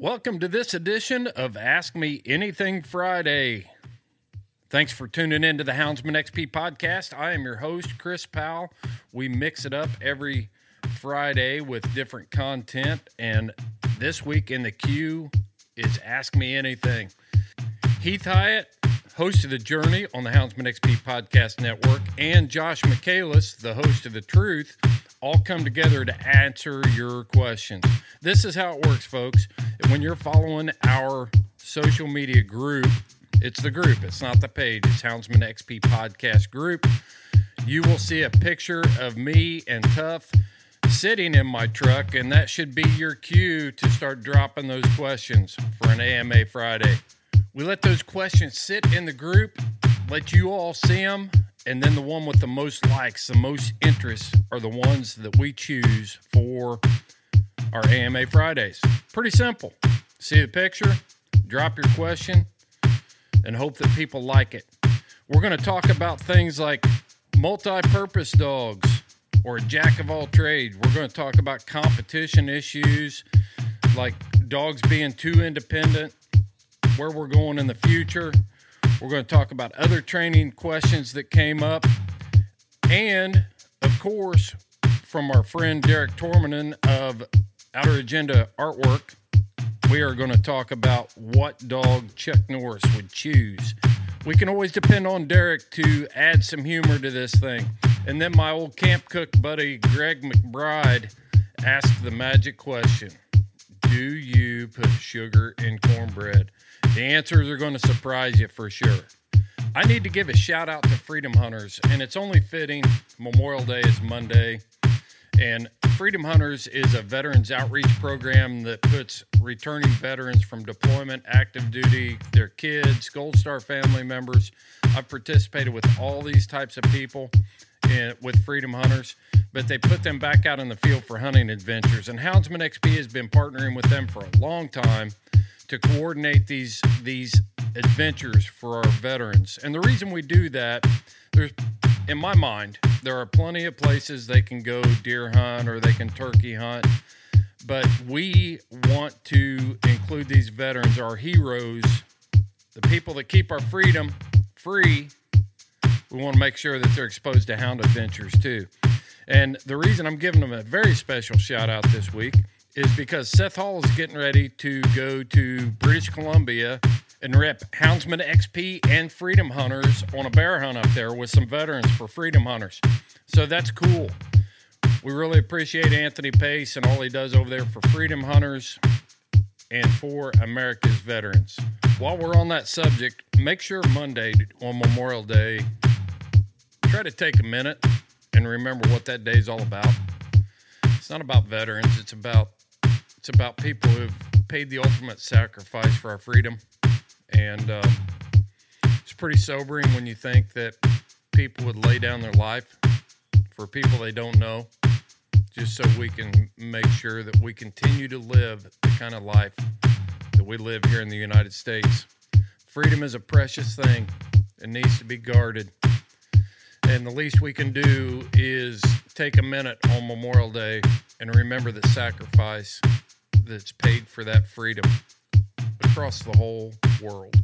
Welcome to this edition of Ask Me Anything Friday. Thanks for tuning in to the Houndsman XP podcast. I am your host, Chris Powell. We mix it up every Friday with different content, and this week in the queue is Ask Me Anything. Heath Hyatt, host of The Journey on the Houndsman XP podcast network, and Josh Michaelis, the host of The Truth, all come together to answer your questions. This is how it works, folks. When you're following our social media group, it's the group, it's not the page, it's Houndsman XP Podcast Group. You will see a picture of me and Tough sitting in my truck, and that should be your cue to start dropping those questions for an AMA Friday. We let those questions sit in the group, let you all see them, and then the one with the most likes, the most interest, are the ones that we choose for our AMA Fridays. Pretty simple. See the picture, drop your question, and hope that people like it. We're going to talk about things like multi purpose dogs or jack of all trades. We're going to talk about competition issues like dogs being too independent, where we're going in the future. We're going to talk about other training questions that came up. And of course, from our friend Derek Tormanen of Outer Agenda Artwork, we are going to talk about what dog Chuck Norris would choose. We can always depend on Derek to add some humor to this thing. And then my old camp cook buddy Greg McBride asked the magic question Do you put sugar in cornbread? The answers are going to surprise you for sure. I need to give a shout out to Freedom Hunters, and it's only fitting. Memorial Day is Monday, and Freedom Hunters is a veterans outreach program that puts returning veterans from deployment, active duty, their kids, Gold Star family members. I've participated with all these types of people in, with Freedom Hunters, but they put them back out in the field for hunting adventures. And Houndsman XP has been partnering with them for a long time to coordinate these these adventures for our veterans. And the reason we do that, there's in my mind, there are plenty of places they can go deer hunt or they can turkey hunt. But we want to include these veterans, our heroes, the people that keep our freedom free. We want to make sure that they're exposed to hound adventures too. And the reason I'm giving them a very special shout out this week is because Seth Hall is getting ready to go to British Columbia and rep Houndsman XP and Freedom Hunters on a bear hunt up there with some veterans for Freedom Hunters. So that's cool. We really appreciate Anthony Pace and all he does over there for Freedom Hunters and for America's veterans. While we're on that subject, make sure Monday on Memorial Day, try to take a minute and remember what that day is all about. It's not about veterans, it's about it's about people who've paid the ultimate sacrifice for our freedom. And uh, it's pretty sobering when you think that people would lay down their life for people they don't know just so we can make sure that we continue to live the kind of life that we live here in the United States. Freedom is a precious thing. It needs to be guarded. And the least we can do is take a minute on Memorial Day and remember the sacrifice that's paid for that freedom across the whole world.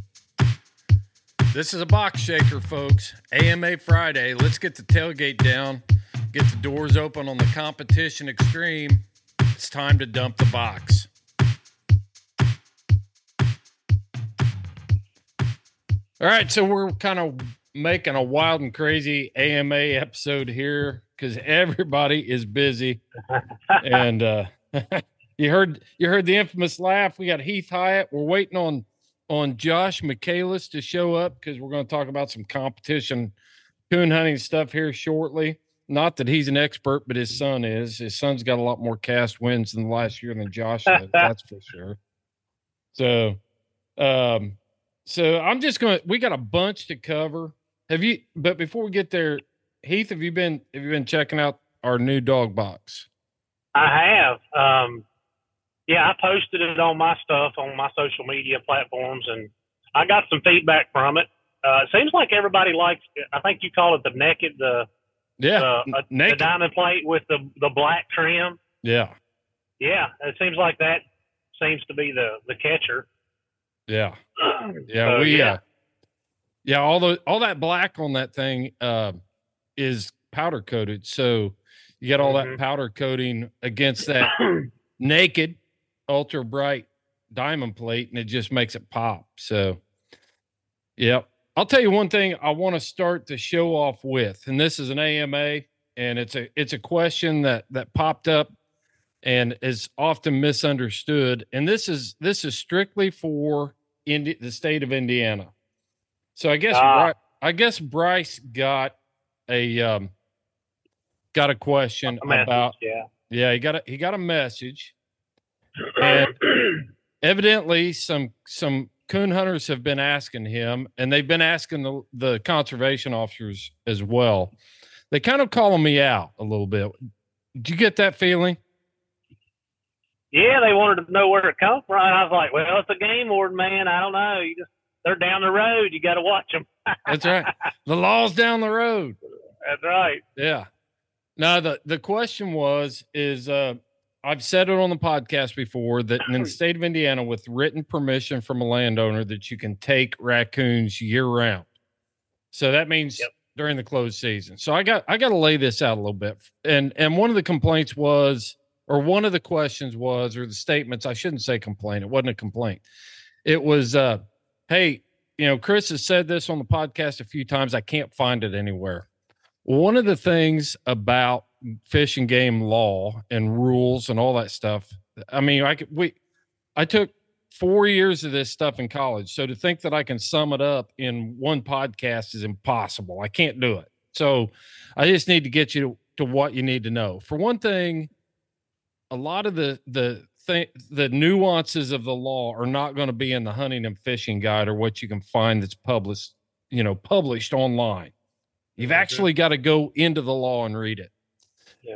This is a box shaker, folks. AMA Friday. Let's get the tailgate down, get the doors open on the competition extreme. It's time to dump the box. All right, so we're kind of making a wild and crazy AMA episode here because everybody is busy. and uh, you heard you heard the infamous laugh. We got Heath Hyatt. We're waiting on on Josh Michaelis to show up because we're going to talk about some competition coon hunting stuff here shortly. Not that he's an expert, but his son is. His son's got a lot more cast wins in the last year than Josh did. that's for sure. So, um, so I'm just going to, we got a bunch to cover. Have you, but before we get there, Heath, have you been, have you been checking out our new dog box? I have. Um, yeah, I posted it on my stuff on my social media platforms and I got some feedback from it. Uh, it seems like everybody likes, I think you call it the naked, the, yeah, uh, the diamond plate with the, the black trim. Yeah. Yeah. It seems like that seems to be the, the catcher. Yeah. Yeah. we, yeah. Uh, yeah. All the, all that black on that thing, uh, is powder coated. So you get all mm-hmm. that powder coating against that naked, ultra bright diamond plate and it just makes it pop. So, yep. I'll tell you one thing I want to start the show off with, and this is an AMA, and it's a it's a question that that popped up and is often misunderstood. And this is this is strictly for Indi- the state of Indiana. So I guess ah. I guess Bryce got a um, got a question a message, about yeah yeah he got a he got a message and evidently some some coon hunters have been asking him and they've been asking the, the conservation officers as well. They kind of calling me out a little bit. Did you get that feeling? Yeah they wanted to know where it come from. I was like well it's a game warden man. I don't know. You just they're down the road. You got to watch them that's right. The law's down the road. That's right. Yeah. Now the the question was is uh I've said it on the podcast before that in the state of Indiana, with written permission from a landowner, that you can take raccoons year round. So that means yep. during the closed season. So I got I got to lay this out a little bit. And and one of the complaints was, or one of the questions was, or the statements. I shouldn't say complaint. It wasn't a complaint. It was, uh, hey, you know, Chris has said this on the podcast a few times. I can't find it anywhere. One of the things about fish and game law and rules and all that stuff. I mean, I could, we, I took four years of this stuff in college. So to think that I can sum it up in one podcast is impossible. I can't do it. So I just need to get you to, to what you need to know. For one thing, a lot of the, the, thing, the nuances of the law are not going to be in the hunting and fishing guide or what you can find that's published, you know, published online. You've actually got to go into the law and read it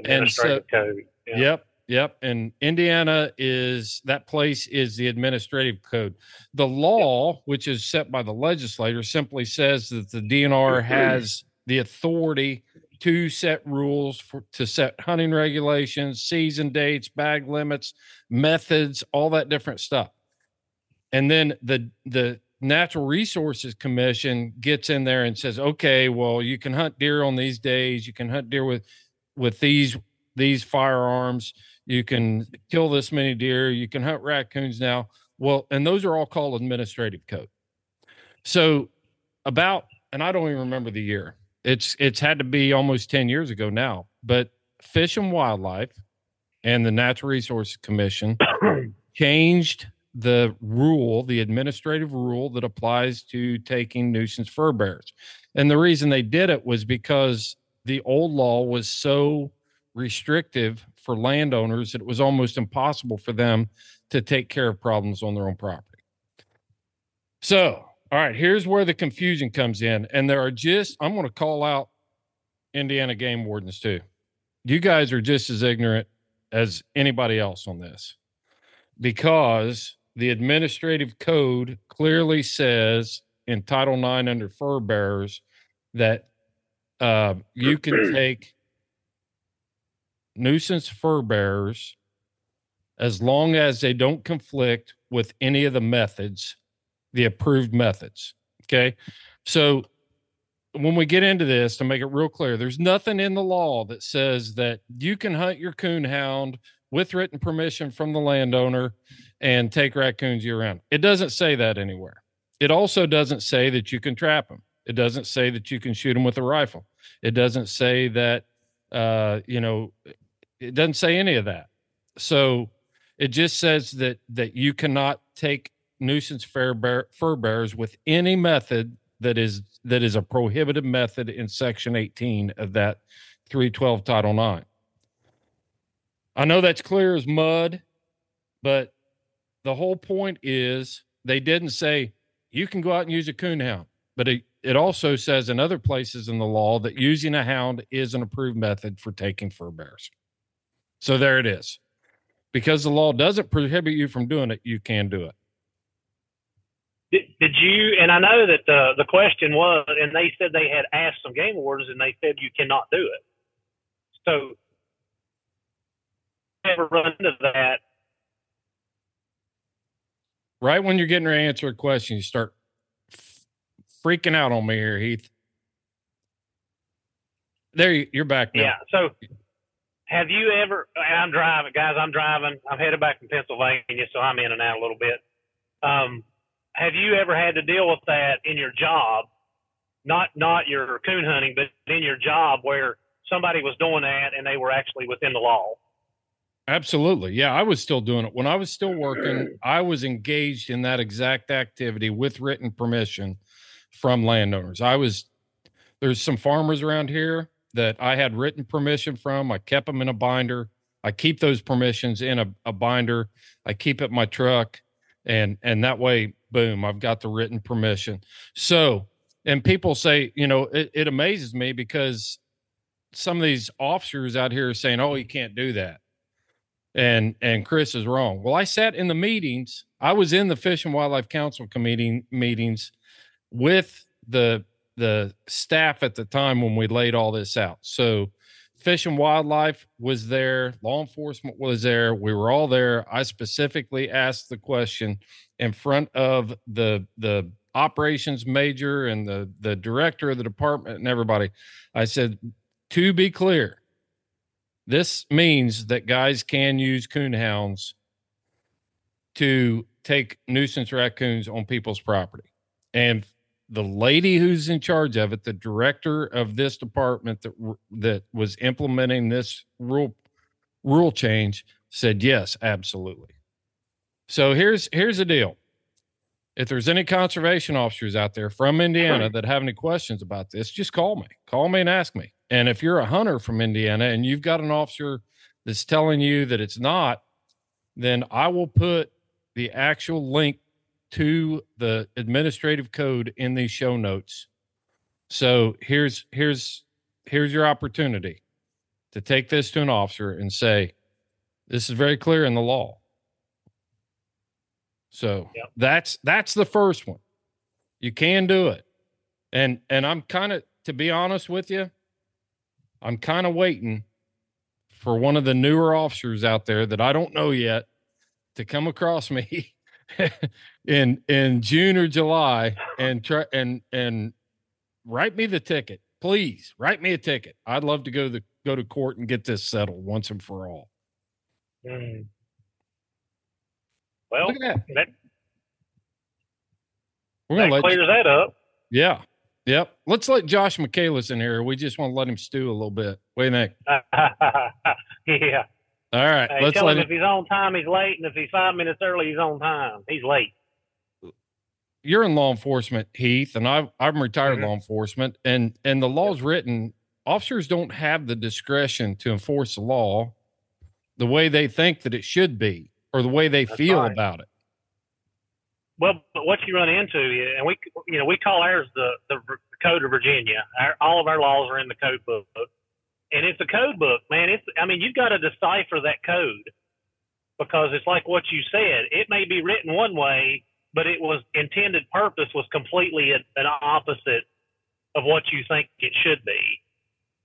and so, code. Yeah. Yep. Yep. And Indiana is that place is the administrative code. The law, yep. which is set by the legislator, simply says that the DNR has the authority to set rules for to set hunting regulations, season dates, bag limits, methods, all that different stuff. And then the the Natural Resources Commission gets in there and says, okay, well, you can hunt deer on these days, you can hunt deer with with these these firearms you can kill this many deer you can hunt raccoons now. Well and those are all called administrative code. So about and i don't even remember the year. It's it's had to be almost 10 years ago now but fish and wildlife and the natural resources commission changed the rule the administrative rule that applies to taking nuisance fur bearers and the reason they did it was because the old law was so restrictive for landowners that it was almost impossible for them to take care of problems on their own property. So, all right, here's where the confusion comes in. And there are just, I'm going to call out Indiana game wardens too. You guys are just as ignorant as anybody else on this because the administrative code clearly says in Title IX under fur bearers that uh, you can take nuisance fur bearers as long as they don't conflict with any of the methods, the approved methods. Okay. So when we get into this, to make it real clear, there's nothing in the law that says that you can hunt your coon hound with written permission from the landowner and take raccoons year round. It doesn't say that anywhere. It also doesn't say that you can trap them. It doesn't say that you can shoot them with a rifle. It doesn't say that, uh, you know, it doesn't say any of that. So it just says that that you cannot take nuisance fur, bear, fur bearers with any method that is that is a prohibited method in Section 18 of that 312 Title 9. I know that's clear as mud, but the whole point is they didn't say you can go out and use a coon hound, but it, it also says in other places in the law that using a hound is an approved method for taking fur bears. So there it is. Because the law doesn't prohibit you from doing it, you can do it. Did, did you? And I know that the the question was, and they said they had asked some game wardens, and they said you cannot do it. So, never run into that. Right when you're getting to answer a question, you start freaking out on me here, Heath. There, you, you're back now. Yeah. So, have you ever? I'm driving, guys. I'm driving. I'm headed back from Pennsylvania, so I'm in and out a little bit. Um, have you ever had to deal with that in your job? Not not your coon hunting, but in your job where somebody was doing that and they were actually within the law. Absolutely. Yeah, I was still doing it. When I was still working, I was engaged in that exact activity with written permission from landowners. I was there's some farmers around here that I had written permission from. I kept them in a binder. I keep those permissions in a, a binder. I keep it in my truck and and that way boom, I've got the written permission. So, and people say, you know, it, it amazes me because some of these officers out here are saying, "Oh, you can't do that." and and Chris is wrong. Well, I sat in the meetings. I was in the Fish and Wildlife Council committee meetings with the the staff at the time when we laid all this out. So Fish and Wildlife was there, law enforcement was there. We were all there. I specifically asked the question in front of the the operations major and the the director of the department and everybody. I said, to be clear, this means that guys can use coon hounds to take nuisance raccoons on people's property. And the lady who's in charge of it, the director of this department that that was implementing this rule rule change said yes, absolutely. So here's here's the deal. If there's any conservation officers out there from Indiana that have any questions about this, just call me. Call me and ask me. And if you're a hunter from Indiana and you've got an officer that's telling you that it's not, then I will put the actual link to the administrative code in these show notes. So here's here's here's your opportunity to take this to an officer and say, this is very clear in the law. So yep. that's that's the first one. You can do it. And and I'm kind of to be honest with you, I'm kind of waiting for one of the newer officers out there that I don't know yet to come across me in in June or July and try and and write me the ticket. Please write me a ticket. I'd love to go to the, go to court and get this settled once and for all. Mm. Well, that. That, We're gonna that clears you, that up. Yeah. Yep. Let's let Josh Michaelis in here. We just want to let him stew a little bit. What do you think? yeah. All right. Hey, let's tell him, him if he's on time, he's late, and if he's five minutes early, he's on time. He's late. You're in law enforcement, Heath, and I've I'm retired mm-hmm. law enforcement, and and the law's written. Officers don't have the discretion to enforce the law the way they think that it should be, or the way they That's feel right. about it. Well, but what you run into, and we, you know, we call ours the the Code of Virginia. Our, all of our laws are in the code book, and it's a code book, man. It's, I mean, you've got to decipher that code because it's like what you said. It may be written one way, but it was intended purpose was completely an opposite of what you think it should be.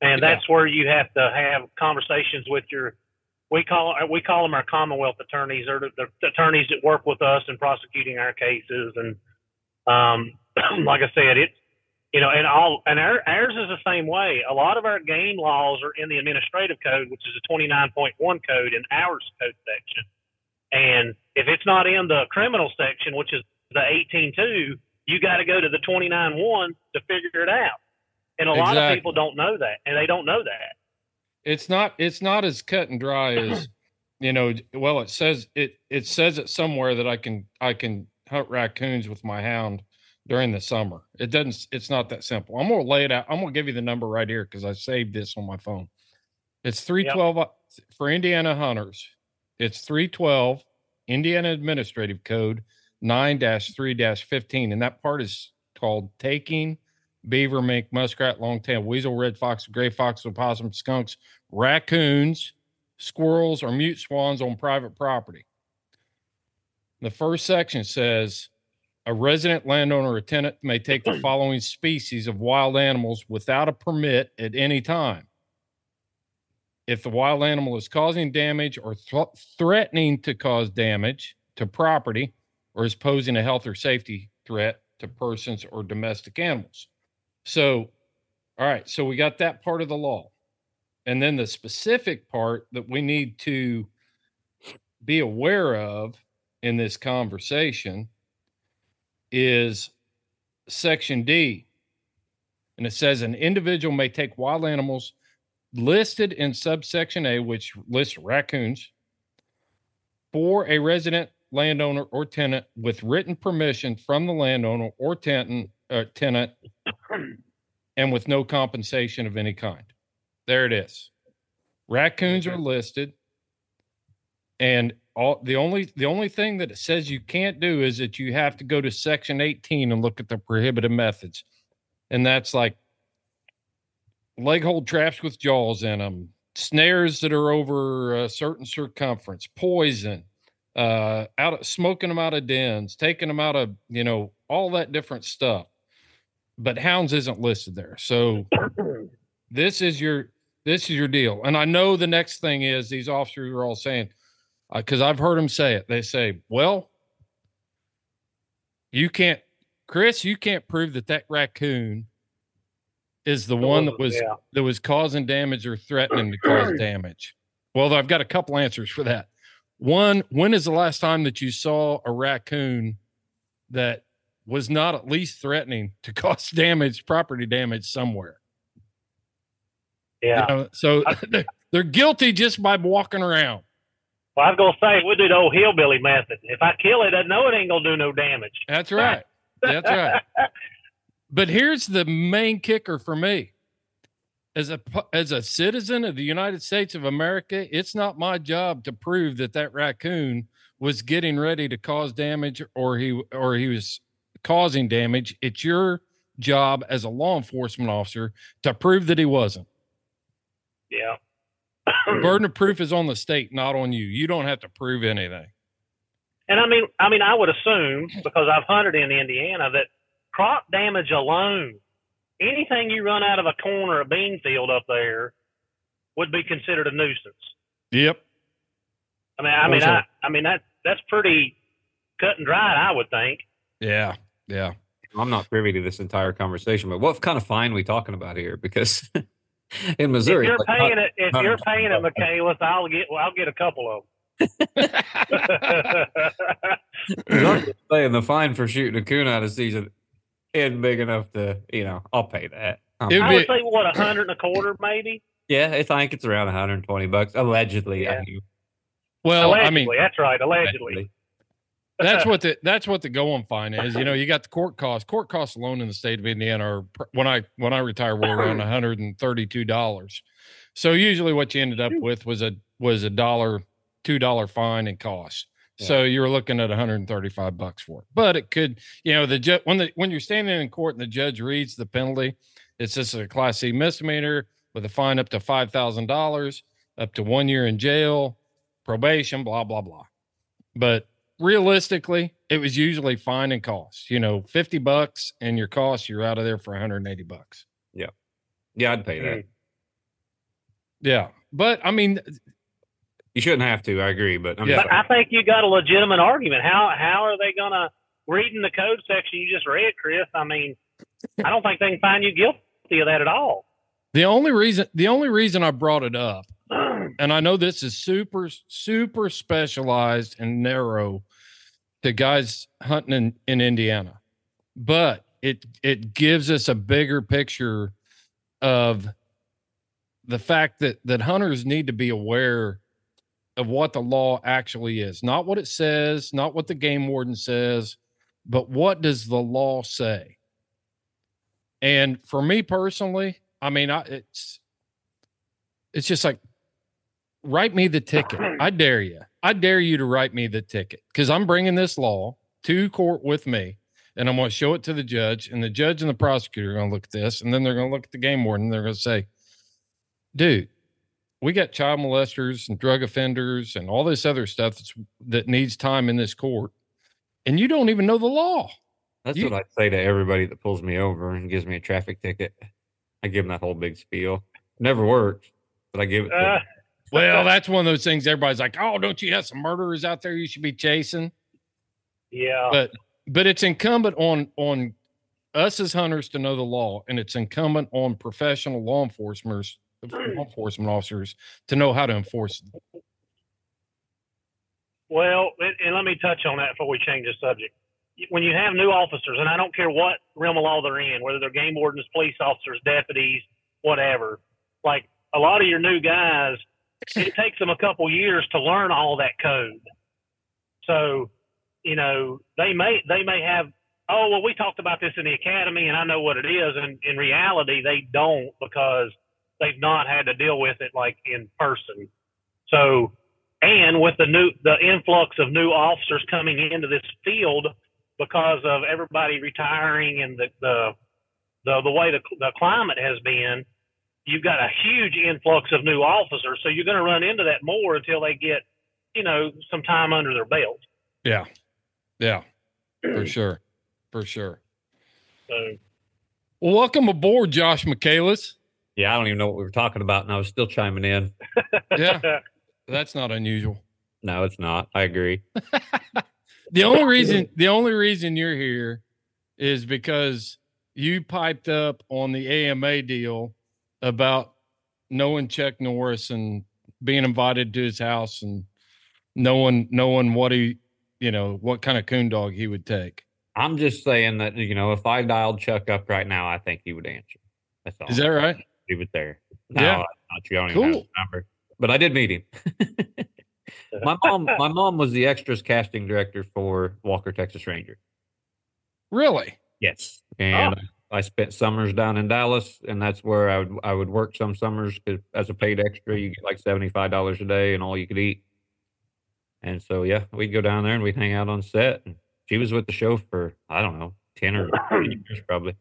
And yeah. that's where you have to have conversations with your we call we call them our Commonwealth attorneys or the, the attorneys that work with us in prosecuting our cases. And um, like I said, it's you know, and all and our, ours is the same way. A lot of our game laws are in the administrative code, which is a 29.1 code in ours code section. And if it's not in the criminal section, which is the 18.2, you got to go to the 29.1 to figure it out. And a exactly. lot of people don't know that, and they don't know that it's not it's not as cut and dry as you know well it says it it says it somewhere that i can i can hunt raccoons with my hound during the summer it doesn't it's not that simple i'm gonna lay it out i'm gonna give you the number right here because i saved this on my phone it's 312 yep. Uh, for indiana hunters it's 312 indiana administrative code 9-3-15 and that part is called taking beaver, mink, muskrat, longtail, weasel, red fox, gray fox, opossum, skunks, raccoons, squirrels, or mute swans on private property. The first section says a resident landowner or tenant may take the following species of wild animals without a permit at any time. If the wild animal is causing damage or th- threatening to cause damage to property or is posing a health or safety threat to persons or domestic animals. So, all right. So we got that part of the law. And then the specific part that we need to be aware of in this conversation is section D. And it says an individual may take wild animals listed in subsection A, which lists raccoons, for a resident landowner or tenant with written permission from the landowner or tenant uh, tenant and with no compensation of any kind. There it is. Raccoons are listed, and all the only the only thing that it says you can't do is that you have to go to section 18 and look at the prohibited methods, and that's like leg hold traps with jaws in them, snares that are over a certain circumference, poison, uh, out of, smoking them out of dens, taking them out of you know all that different stuff but hounds isn't listed there. So this is your this is your deal. And I know the next thing is these officers are all saying because uh, I've heard them say it. They say, "Well, you can't, Chris, you can't prove that that raccoon is the one that was yeah. that was causing damage or threatening to cause damage." Well, I've got a couple answers for that. One, when is the last time that you saw a raccoon that was not at least threatening to cause damage, property damage somewhere. Yeah. You know, so they're guilty just by walking around. Well, I was gonna say we'll do the old hillbilly method. If I kill it, I know it ain't gonna do no damage. That's right. That's right. but here's the main kicker for me. As a as a citizen of the United States of America, it's not my job to prove that that raccoon was getting ready to cause damage or he or he was causing damage. It's your job as a law enforcement officer to prove that he wasn't. Yeah. The burden of proof is on the state, not on you. You don't have to prove anything. And I mean, I mean, I would assume because I've hunted in Indiana that crop damage alone, anything you run out of a corn or a bean field up there, would be considered a nuisance. Yep. I mean, I mean, I, I mean that that's pretty cut and dried, I would think. Yeah. Yeah. I'm not privy to this entire conversation, but what kind of fine are we talking about here? Because in Missouri, if you're like, paying not, it, if you're paying it, Michaelis, I'll get, well, I'll get a couple of them. I'm just saying the fine for shooting a coon out of season isn't big enough to, you know, I'll pay that. Um, I would say what a hundred and a quarter, maybe. Yeah, I think it's around 120 bucks allegedly. Yeah. I mean, well, allegedly, I mean, that's right, allegedly. allegedly that's what the that's what the going fine is. You know, you got the court costs. Court costs alone in the state of Indiana are when I when I retired were around one hundred and thirty two dollars. So usually, what you ended up with was a was a dollar two dollar fine and cost. Yeah. So you're looking at 135 bucks for it. But it could, you know, the ju- when the when you're standing in court and the judge reads the penalty, it's just a class C misdemeanor with a fine up to five thousand dollars, up to one year in jail, probation, blah blah blah. but realistically, it was usually fine and cost. You know, fifty bucks and your cost, you're out of there for 180 bucks. Yeah, yeah, I'd pay that. Yeah, but I mean, You shouldn't have to. I agree, but I'm Yeah. just But I think you got a legitimate argument. How how are they gonna reading the code section you just read, Chris? I mean, I don't think they can find you guilty of that at all. the only reason the only reason I brought it up, and I know this is super super specialized and narrow to guys hunting in, in Indiana, but it it gives us a bigger picture of the fact that that hunters need to be aware of what the law actually is not what it says not what the game warden says but what does the law say? And for me personally i mean I, it's it's just like write me the ticket i dare you i dare you to write me the ticket because i'm bringing this law to court with me and i'm going to show it to the judge and the judge and the prosecutor are going to look at this and then they're going to look at the game warden and they're going to say dude we got child molesters and drug offenders and all this other stuff that's, that needs time in this court and you don't even know the law That's You- what I say to everybody that pulls me over and gives me a traffic ticket. I give them that whole big spiel. Never works, but I give it to Uh, them. Well that's one of those things everybody's like oh don't you have some murderers out there you should be chasing yeah. but but it's incumbent on on us as hunters to know the law and it's incumbent on professional law enforcement law hmm. enforcement officers to know how to enforce it Well, and, and let me touch on that before we change the subject. When you have new officers, and I don't care what realm of law they're in, whether they're game wardens, police officers, deputies, whatever, like a lot of your new guys, it takes them a couple years to learn all that code. So, you know, they may they may have, oh well, we talked about this in the academy, and I know what it is, and in reality, they don't because they've not had to deal with it like in person. So, and with the new the influx of new officers coming into this field because of everybody retiring and the the the, the way the, the climate has been you've got a huge influx of new officers so you're going to run into that more until they get you know some time under their belt. Yeah. Yeah. For sure. For sure. So. Well welcome aboard josh michaelis. Yeah, I don't even know what we were talking about, and I was still chiming in. yeah. That's not unusual. No, it's not. I agree. the only reason the only reason you're here is because you piped up on the AMA deal about knowing Chuck Norris and being invited to his house and knowing knowing what he you know what kind of coon dog he would take. I'm just saying that you know, if I dialed Chuck up right now, I think he would answer. That's all. Is that right? Leave it there. No, Yeah. not true. I don't even have Cool. number, but I did meet him. my mom, my mom was the extras casting director for Walker Texas Ranger. Really? Yes, oh. and I spent summers down in Dallas, and that's where I would I would work some summers 'cause as a paid extra. You get like seventy five dollars a day and all you could eat. And so yeah, we'd go down there and we'd hang out on set. And she was with the show for I don't know ten or 15 years probably.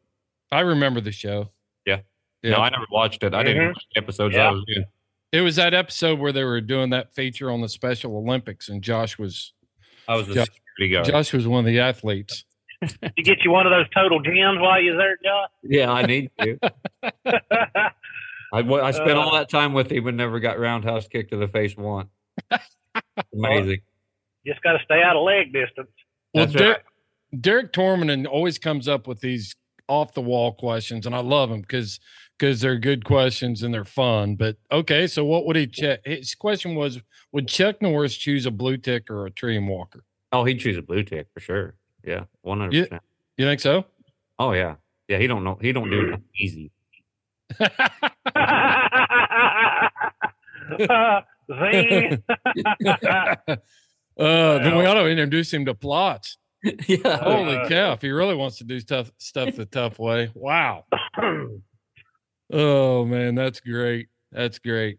I remember the show. Yeah. Yeah. No, I never watched it. I didn't Mhm. watch the episodes Yeah. I was in. it was that episode where they were doing that feature on the Special Olympics and Josh was I was a Yeah. security guard. Josh was one of the athletes. you get you one of those total gems while you're there josh Yeah, I need to. I, I spent all Uh. that time with him and never got roundhouse kicked to the face once. Amazing. just got to stay out of leg distance Well, That's Derek, Derek Tormanen always comes up with these off the wall questions, and I love them because because they're good questions and they're fun. But okay, so what would he check? His question was: Would Chuck Norris choose a blue tick or a Treeing Walker? Oh, he'd choose a blue tick for sure. Yeah, one hundred percent. You think so? Oh yeah, yeah. He don't know. He don't do it easy. Zing. uh, then we ought to introduce him to Plotts. yeah. Holy Uh, cow! If he really wants to do stuff stuff the tough way, wow. Oh man, that's great. That's great.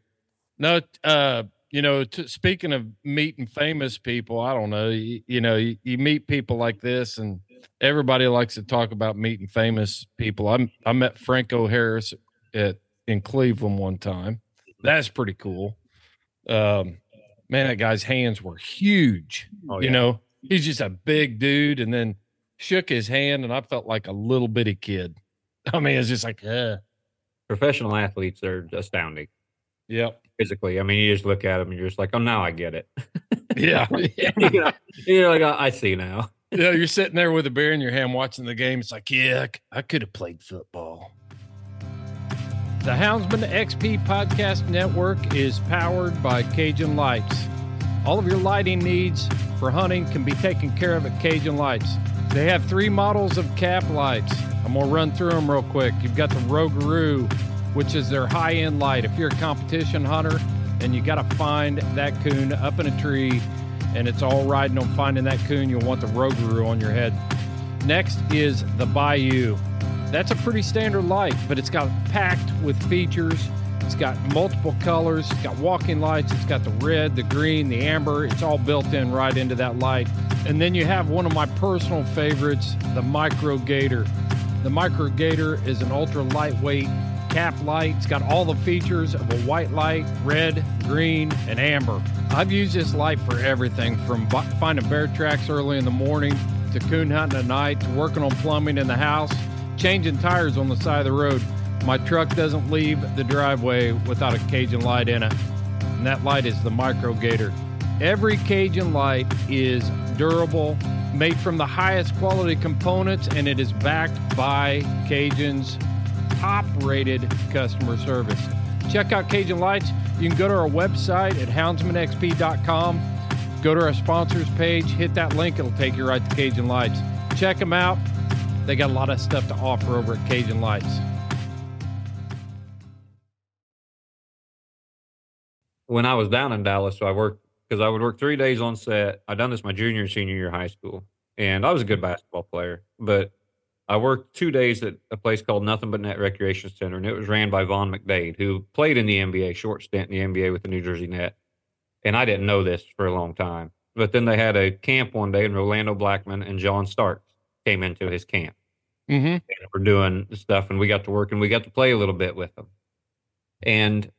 No, uh, you know, t- speaking of meeting famous people, I don't know. You, you know, you, you meet people like this, and everybody likes to talk about meeting famous people. I I met Franco Harris at in Cleveland one time. That's pretty cool. Um, Man, that guy's hands were huge. Oh, You know, he's just a big dude, and then shook his hand, and I felt like a little bitty kid. I mean, it's just like, uh, Professional athletes are astounding yep, physically. I mean, you just look at them and you're just like, oh, now I get it. yeah, you know, you're like, "Oh, I see now. yeah. You're sitting there with a beer in your hand watching the game. It's like, yeah, I could have played football. The Houndsman XP Podcast Network is powered by Cajun Lights. All of your lighting needs for hunting can be taken care of at Cajun Lights. They have three models of cap lights. I'm going to run through them real quick. You've got the Rougarou, which is their high end light. If you're a competition hunter and you got to find that coon up in a tree and it's all riding on finding that coon, you'll want the Rougarou on your head. Next is the Bayou. That's a pretty standard light, but it's got packed with features. It's got multiple colors. It's got walking lights. It's got the red, the green, the amber. It's all built in right into that light. And then you have one of my personal favorites, the Micro Gator. The Micro Gator is an ultra lightweight cap light. It's got all the features of a white light, red, green, and amber. I've used this light for everything from finding bear tracks early in the morning to coon hunting at night to working on plumbing in the house, changing tires on the side of the road. My truck doesn't leave the driveway without a Cajun light in it, and that light is the Micro Gator. Every Cajun light is durable, made from the highest quality components, and it is backed by Cajun's top rated customer service. Check out Cajun Lights. You can go to our website at houndsmanxp.com. Go to our sponsors page, hit that link, it'll take you right to Cajun Lights. Check them out. They got a lot of stuff to offer over at Cajun Lights. when I was down in Dallas, so I worked because I would work three days on set. I done this my junior and senior year of high school, and I was a good basketball player. But I worked two days at a place called Nothing But Net Recreation Center, and it was ran by Vaughn McDade, who played in the NBA, short stint in the NBA with the New Jersey Net. And I didn't know this for a long time. But then they had a camp one day, and Rolando Blackman and John Starks came into his camp Mm-hmm. and we're doing stuff and we got to work and we got to play a little bit with them. And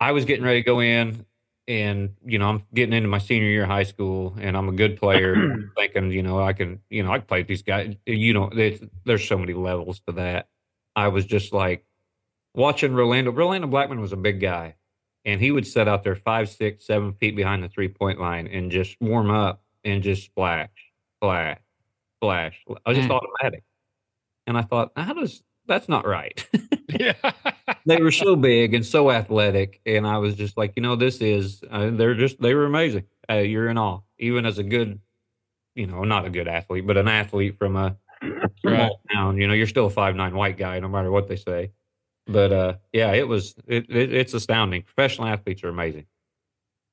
I was getting ready to go in and, you know, I'm getting into my senior year of high school and I'm a good player thinking, you know, I can, you know, I can play these guys. You know, there's, there's so many levels to that. I was just like watching Rolando. Rolando Blackman was a big guy and he would set out there five, six, seven feet behind the three point line and just warm up and just splash, splash, splash. I was just Mm. automatic. And I thought, how does that's not right? Yeah. they were so big and so athletic, and I was just like, you know, this is uh, they're just they were amazing. Uh, you're in awe, even as a good, you know, not a good athlete, but an athlete from a small town. You know, you're still a five nine white guy, no matter what they say. But uh, yeah, it was it, it, it's astounding. Professional athletes are amazing.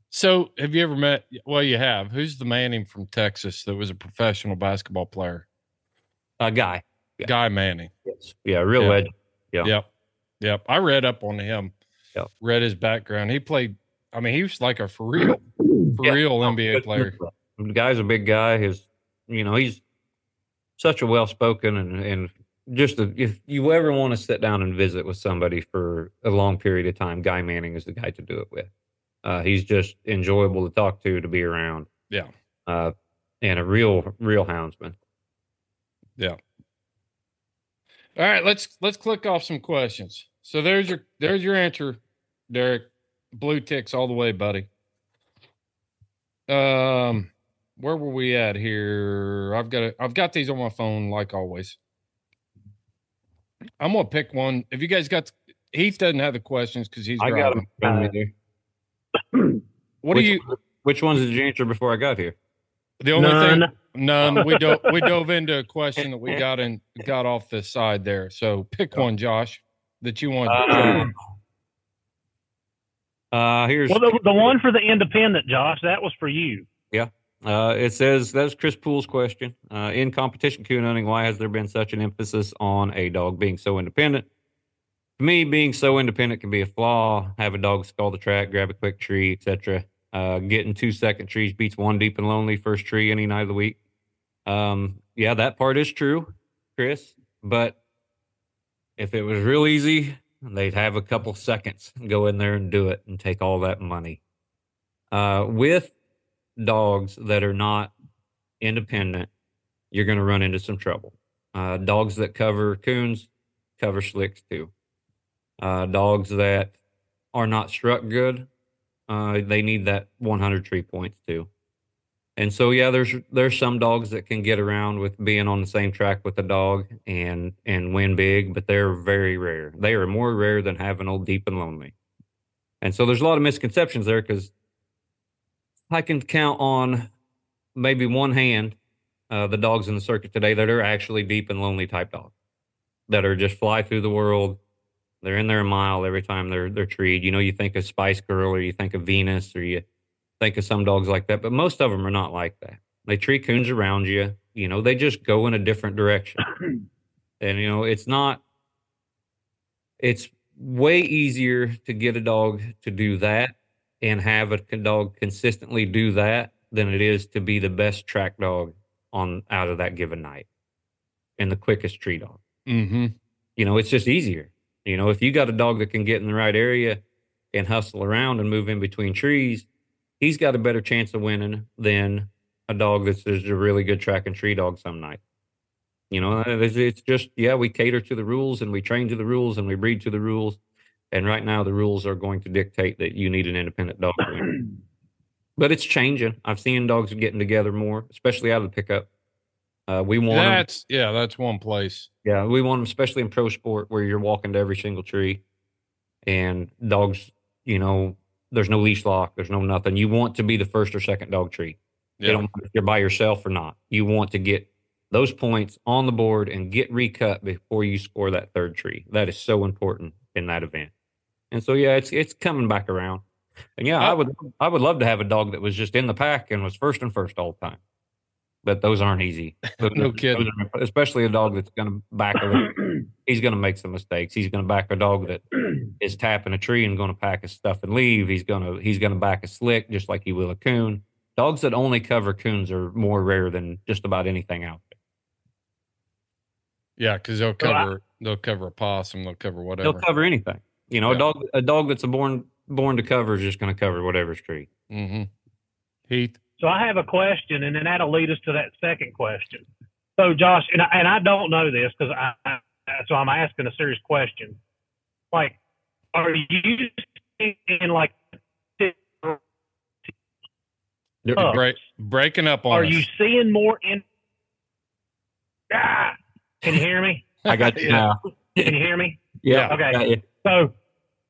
so, have you ever met? Well, you have. Who's the Manning from Texas that was a professional basketball player? A guy, Yeah. Guy Manning. yes, yeah, real Yeah. legend. Yeah. Yep. Yep. I read up on him. Yep. Read his background. He played. I mean, he was like a for real, for Yeah. real No, NBA player. The guy's a big guy. His, you know, he's such a well spoken and and just a, if you ever want to sit down and visit with somebody for a long period of time, Guy Manning is the guy to do it with. Uh, he's just enjoyable to talk to, to be around. Yeah. Uh, and a real, real houndsman. All right, let's let's click off some questions. So there's your there's your answer, Derek. Blue ticks all the way, buddy. Um, where were we at here? I've got it. I've got these on my phone, like always. I'm gonna pick one. If you guys got Heath doesn't have the questions because he's I got them. him. in front of me here. What which, do you? Which ones did you answer before I got here? The only None. thing None. We dove we dove into a question that we got in got off the side there. So pick one, Josh, that you want. Uh, uh, here's Well, the, the one for the independent, Josh, that was for you. Yeah. Uh, it says that's Chris Poole's question. Uh, in competition coon hunting, why has there been such an emphasis on a dog being so independent? To me, being so independent can be a flaw. Have a dog skull the track, grab a quick tree, etc. Uh, getting two second trees beats one deep and lonely first tree any night of the week. Um, yeah, that part is true, Chris. But if it was real easy, they'd have a couple seconds, go in there and do it, and take all that money. Uh, with dogs that are not independent, you're going to run into some trouble. Uh, dogs that cover coons cover slicks too. Uh, dogs that are not struck good, uh, they need that 100 tree points too. And so, yeah, there's there's some dogs that can get around with being on the same track with a dog and and win big, but they're very rare. They are more rare than having old deep and lonely. And so, there's a lot of misconceptions there because I can count on maybe one hand uh, the dogs in the circuit today that are actually deep and lonely type dogs that are just fly through the world. They're in there a mile every time they're they're treed. You know, you think of Spice Girl or you think of Venus or you think of some dogs like that, but most of them are not like that. They tree coons around you. You know, they just go in a different direction. and you know, it's not. It's way easier to get a dog to do that and have a dog consistently do that than it is to be the best track dog on out of that given night and the quickest tree dog. Mm-hmm. You know, it's just easier. You know, if you got a dog that can get in the right area and hustle around and move in between trees, he's got a better chance of winning than a dog that's just a really good track and tree dog some night. You know, it's, it's just, yeah, we cater to the rules and we train to the rules and we breed to the rules. And right now, the rules are going to dictate that you need an independent dog. but it's changing. I've seen dogs getting together more, especially out of the pickup. Uh, we want that's them, yeah, that's one place. Yeah, we want them, especially in pro sport where you're walking to every single tree, and dogs, you know, there's no leash lock, there's no nothing. You want to be the first or second dog tree. Yeah. don't if you're by yourself or not. You want to get those points on the board and get recut before you score that third tree. That is so important in that event. And so yeah, it's it's coming back around. And yeah, uh, I would I would love to have a dog that was just in the pack and was first and first all the time. But those aren't easy. Those, no kidding. Are, especially a dog that's going to back a he's going to make some mistakes. He's going to back a dog that is tapping a tree and going to pack his stuff and leave. He's going to he's going to back a slick just like he will a coon. Dogs that only cover coons are more rare than just about anything out there. Yeah, because they'll cover they'll cover a possum, they'll cover whatever. They'll cover anything. You know, yeah. a dog a dog that's a born born to cover is just going to cover whatever's tree. Mm-hmm. Heath. So I have a question, and then that'll lead us to that second question. So Josh, and I, and I don't know this because I, I, so I'm asking a serious question. Like, are you in like break, breaking up on Are us. you seeing more in? Ah, can you hear me? I got you now. Can you hear me? Yeah. Okay. So,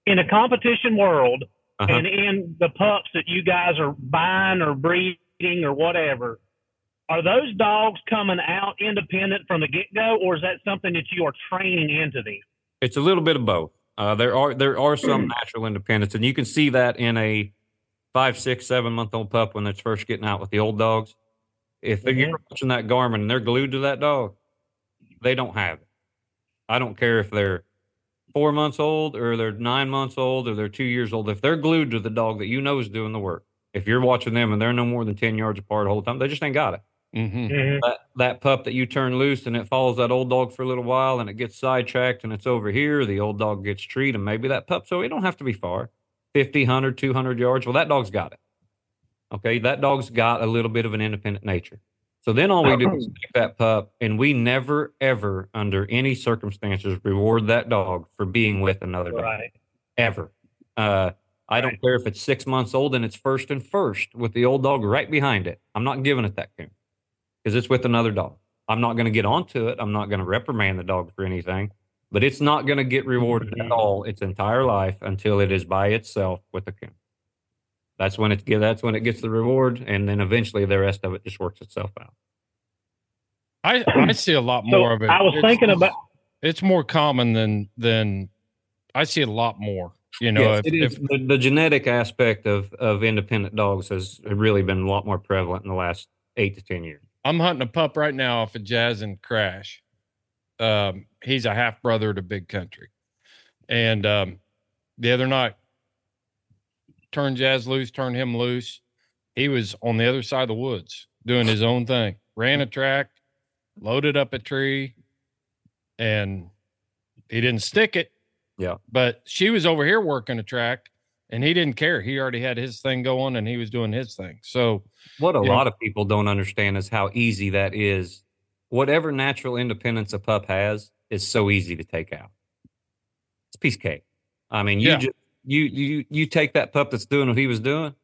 in a competition world, uh-huh. and in the pups that you guys are buying or breeding or whatever, are those dogs coming out independent from the get go, or is that something that you are training into them? It's a little bit of both. Uh, there are there are some natural independence, and you can see that in a five, six, seven month old pup when it's first getting out with the old dogs. If mm-hmm. you're watching that Garmin and they're glued to that dog, they don't have it. I don't care if they're four months old or they're nine months old or they're two years old. If they're glued to the dog that you know is doing the work, if you're watching them and they're no more than 10 yards apart the whole time, they just ain't got it. Mm-hmm. Mm-hmm. That, that pup that you turn loose and it follows that old dog for a little while and it gets sidetracked and it's over here, the old dog gets treed and maybe that pup, so it don't have to be far 50, 100, 200 yards. Well, that dog's got it. Okay. That dog's got a little bit of an independent nature. So then all we do is take that pup, and we never, ever, under any circumstances, reward that dog for being with another dog. Right. Ever. Uh, I don't care if it's six months old and it's first and first with the old dog right behind it. I'm not giving it that coon because it's with another dog. I'm not going to get onto it. I'm not going to reprimand the dog for anything, but it's not going to get rewarded at all its entire life until it is by itself with a coon. That's when it that's when it gets the reward, and then eventually the rest of it just works itself out. I I see a lot more so of it. I was it's, thinking about. It's more common than than I see a lot more. You know, yes, if, if, the, the, genetic aspect of of independent dogs has really been a lot more prevalent in the last eight to ten years. I'm hunting a pup right now off of Jazz and Crash. Um, he's a half brother to Big Country, and um, the other night turn Jazz loose, turn him loose. He was on the other side of the woods doing his own thing. Ran a track, loaded up a tree, and he didn't stick it. Yeah. But she was over here working a track, and he didn't care. He already had his thing going, and he was doing his thing. So, what a lot know- of people don't understand is how easy that is. Whatever natural independence a pup has is so easy to take out. It's piece of cake. I mean, you Yeah. just you you you take that pup that's doing what he was doing,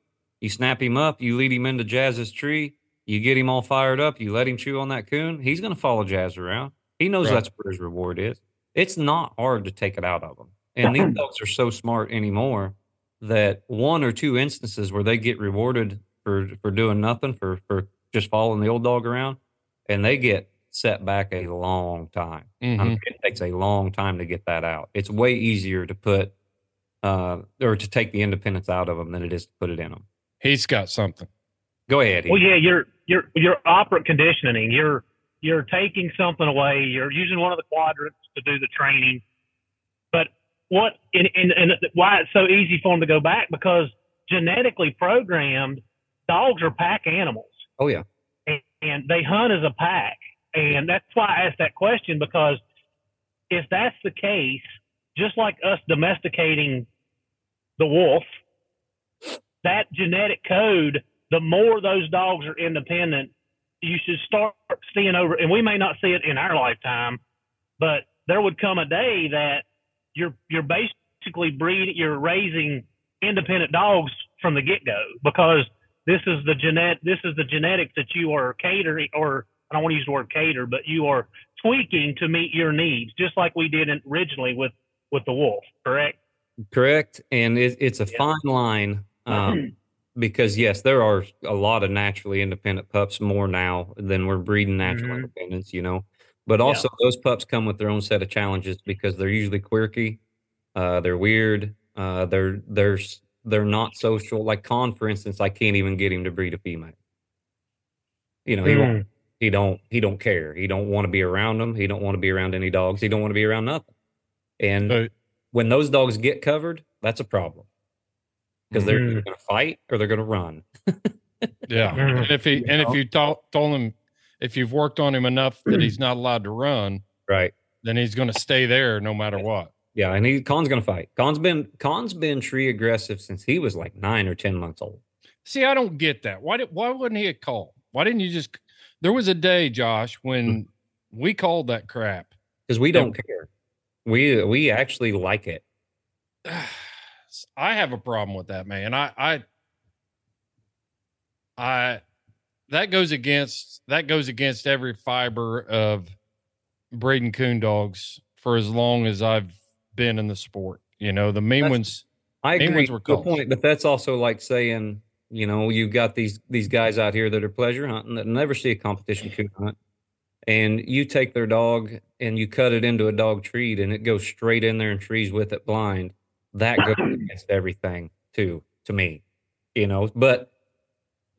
you snap him up, you lead him into Jazz's tree, you get him all fired up, you let him chew on that coon, he's gonna follow Jazz around. He knows Right. that's where his reward is. It's not hard to take it out of him. And these dogs are so smart anymore that one or two instances where they get rewarded for for doing nothing for for just following the old dog around and they get set back a long time I mhm. mean, it takes a long time to get that out it's way easier to put uh or to take the independence out of them than it is to put it in them he's got something. go ahead Well, yeah, you're you're you're operant conditioning. You're you're taking something away. You're using one of the quadrants to do the training. But what and, and and why it's so easy for them to go back because genetically programmed dogs are pack animals oh yeah and, and they hunt as a pack. And that's why I asked that question because if that's the case, just like us domesticating the wolf, that genetic code, the more those dogs are independent, you should start seeing over. And we may not see it in our lifetime, but there would come a day that you're you're basically breeding, you're raising independent dogs from the get go because this is the genet this is the genetics that you are catering or I don't want to use the word cater, but you are tweaking to meet your needs, just like we did in, originally with with the wolf, correct? Correct and it, it's a Yeah. fine line um, because yes there are a lot of naturally independent pups more now than we're breeding natural Mhm. independence you know? But Yeah. also those pups come with their own set of challenges because they're usually quirky uh, they're weird uh, they're they're they're not social. Like con for instance i can't even get him to breed a female. You know he won't he don't he don't care. He don't want to be around them he don't want to be around any dogs. He don't want to be around nothing. And So, when those dogs get covered, that's a problem because they're either going to fight or they're going to run. yeah. Mhm. And if he and if you told told him if you've worked on him enough that he's not allowed to run, Right. then he's going to stay there no matter what. Yeah, and he Con's going to fight. Con's been Con's been tree aggressive since he was like nine or ten months old. See, I don't get that. Why did why wouldn't he have called? Why didn't you just? There was a day, Josh, when we called that crap. Because we don't care. We we actually like it. I have a problem with that, man. I, I, I, that goes against that goes against every fiber of breeding coon dogs for as long as I've been in the sport. You know, the mean That's- ones. I Main agree ones were calls. point, but that's also like saying, you know, you've got these these guys out here that are pleasure hunting that never see a competition coon hunt, and you take their dog and you cut it into a dog treat, and it goes straight in there and trees with it blind. That goes against everything too, to me, you know. But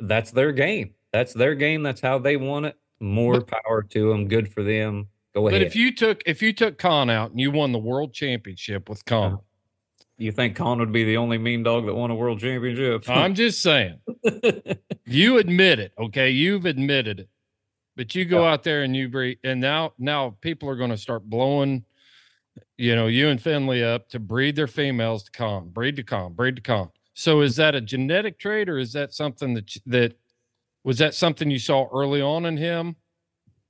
that's their game. That's their game. That's how they want it. More power to them. Good for them. Go ahead. But if you took if you took Con out and you won the world championship with Con, uh-huh. you think Con would be the only mean dog that won a world championship? I'm just saying, you admit it, okay? You've admitted it, but you go out there and you breed, and now now people are going to start blowing, you know, you and Finley up to breed their females to con, breed to con, breed to con. So is that a genetic trait, or is that something that that was that something you saw early on in him?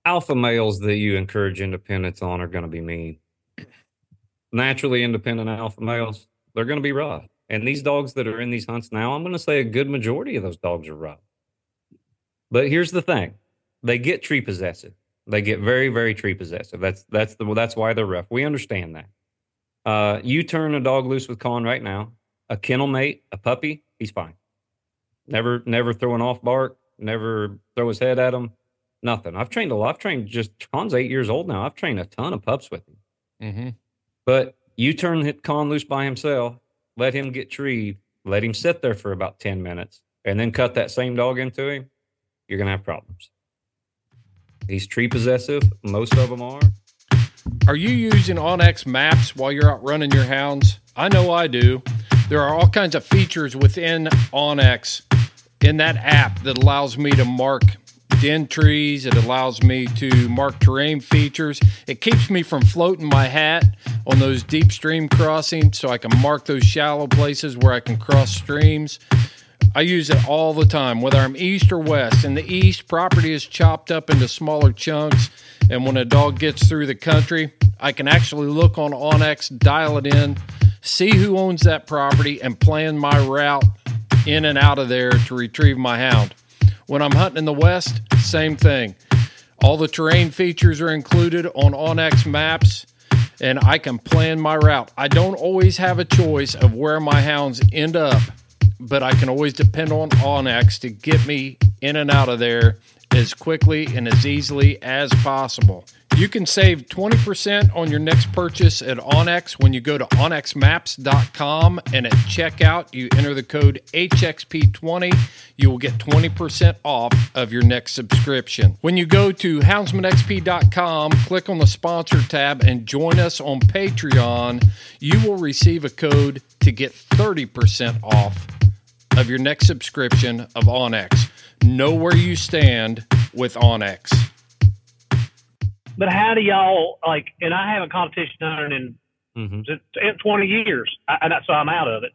alpha males that you encourage independence on are going to be mean. Naturally independent alpha males, they're going to be rough. And these dogs that are in these hunts now, I'm going to say a good majority of those dogs are rough. But here's the thing: they get tree possessive. They get very, very tree possessive. That's that's the that's why they're rough. We understand that. Uh, you turn a dog loose with con right now, a kennel mate, a puppy, he's fine. Never, never throw an off bark. Never throw his head at him. Nothing. I've trained a lot. I've trained just Con's eight years old now. I've trained a ton of pups with him. Mm-hmm. But you turn hit Con loose by himself, let him get treed, let him sit there for about 10 minutes, and then cut that same dog into him, you're going to have problems. He's tree possessive. Most of them are. Are you using onX maps while you're out running your hounds? I know I do. There are all kinds of features within onX in that app that allows me to mark den trees. It allows me to mark terrain features. It keeps me from floating my hat on those deep stream crossings so I can mark those shallow places where I can cross streams. I use it all the time, whether I'm east or west. In the east, property is chopped up into smaller chunks, and when a dog gets through the country, I can actually look on onX, dial it in, see who owns that property, and plan my route in and out of there to retrieve my hound. When I'm hunting in the west, same thing. All the terrain features are included on onX maps, and I can plan my route. I don't always have a choice of where my hounds end up but I can always depend on onX to get me in and out of there as quickly and as easily as possible. You can save 20% on your next purchase at onX when you go to onxmaps.com and at checkout you enter the code HXP20. You will get 20% off of your next subscription. When you go to houndsmanxp.com, click on the sponsor tab and join us on Patreon, you will receive a code to get 30% off of your next subscription of onX. Know where you stand with onX. But how do y'all like? And I haven't competition hunted in, Mhm. in 20 years, I, and that's so I'm out of it.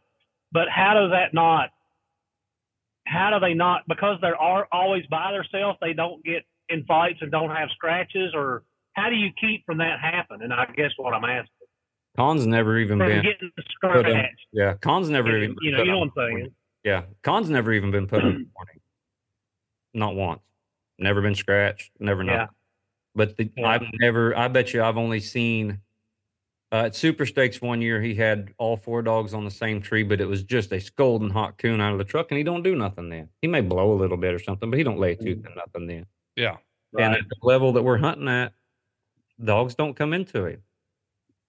But how does that not? How do they not? Because they are always by themselves, they don't get in fights and don't have scratches, or how do you keep from that happen? And I guess what I'm asking, Con's never even from been. getting the put in- scratch. Yeah, Con's never even. You know, you know on what I'm saying. Yeah, Con's never even been put on warning. Not once. Never been scratched. Never Yeah. nothing. But the, Yeah. I've never. I bet you I've only seen. Uh, at Super Stakes one year, he had all four dogs on the same tree, but it was just a scolding hot coon out of the truck, and he don't do nothing then. He may blow a little bit or something, but he don't lay a tooth and nothing then. Yeah. And at the level that we're hunting at, dogs don't come into it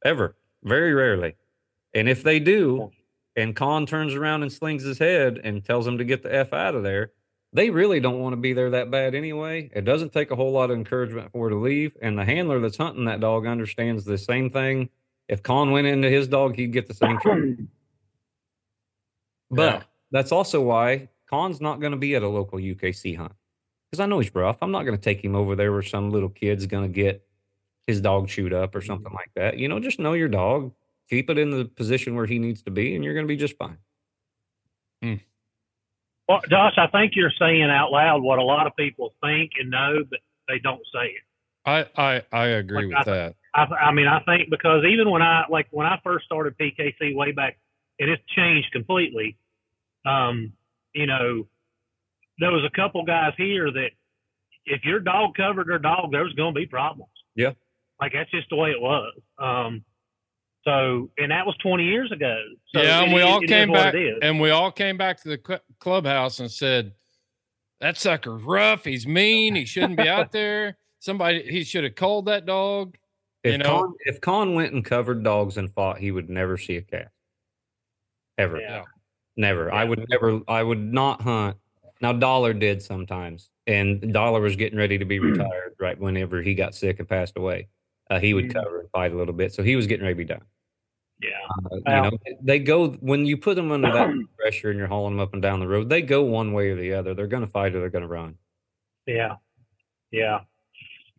ever, very rarely. And if they do, and Con turns around and slings his head and tells him to get the F out of there, they really don't want to be there that bad anyway. It doesn't take a whole lot of encouragement for her to leave. And the handler that's hunting that dog understands the same thing. If Con went into his dog, he'd get the same treatment. But Yeah. that's also why Con's not going to be at a local UKC hunt because I know he's rough. I'm not going to take him over there where some little kid's going to get his dog chewed up or mm-hmm. something like that. You know, just know your dog, keep it in the position where he needs to be, and you're going to be just fine. Well, Josh, I think you're saying out loud what a lot of people think and know, but they don't say it. I, I, I agree Like, with that. I, I mean, I think because even when I like when I first started PKC way back, and it's changed completely. Um, you know, there was a couple guys here that if your dog covered their dog, there was going to be problems. Yeah. like that's just the way it was. Um, so, and that was 20 years ago. So yeah, and it- we all it is came what back, and we all came back to the cl- clubhouse and said, "That sucker's rough. He's mean. He shouldn't be out there. Somebody, he should have called that dog." If You know- Con if Con went and covered dogs and fought, he would never see a cat. Ever. Yeah. Never. I would never I would not hunt. Now Dollar did sometimes. And Dollar was getting ready to be retired right whenever he got sick and passed away. Uh, he would Mm. cover and fight a little bit. So he was getting ready to be done. yeah. Uh, Wow. You know, they go when you put them under that pressure and you're hauling them up and down the road, they go one way or the other. They're going to fight or they're going to run. Yeah. Yeah.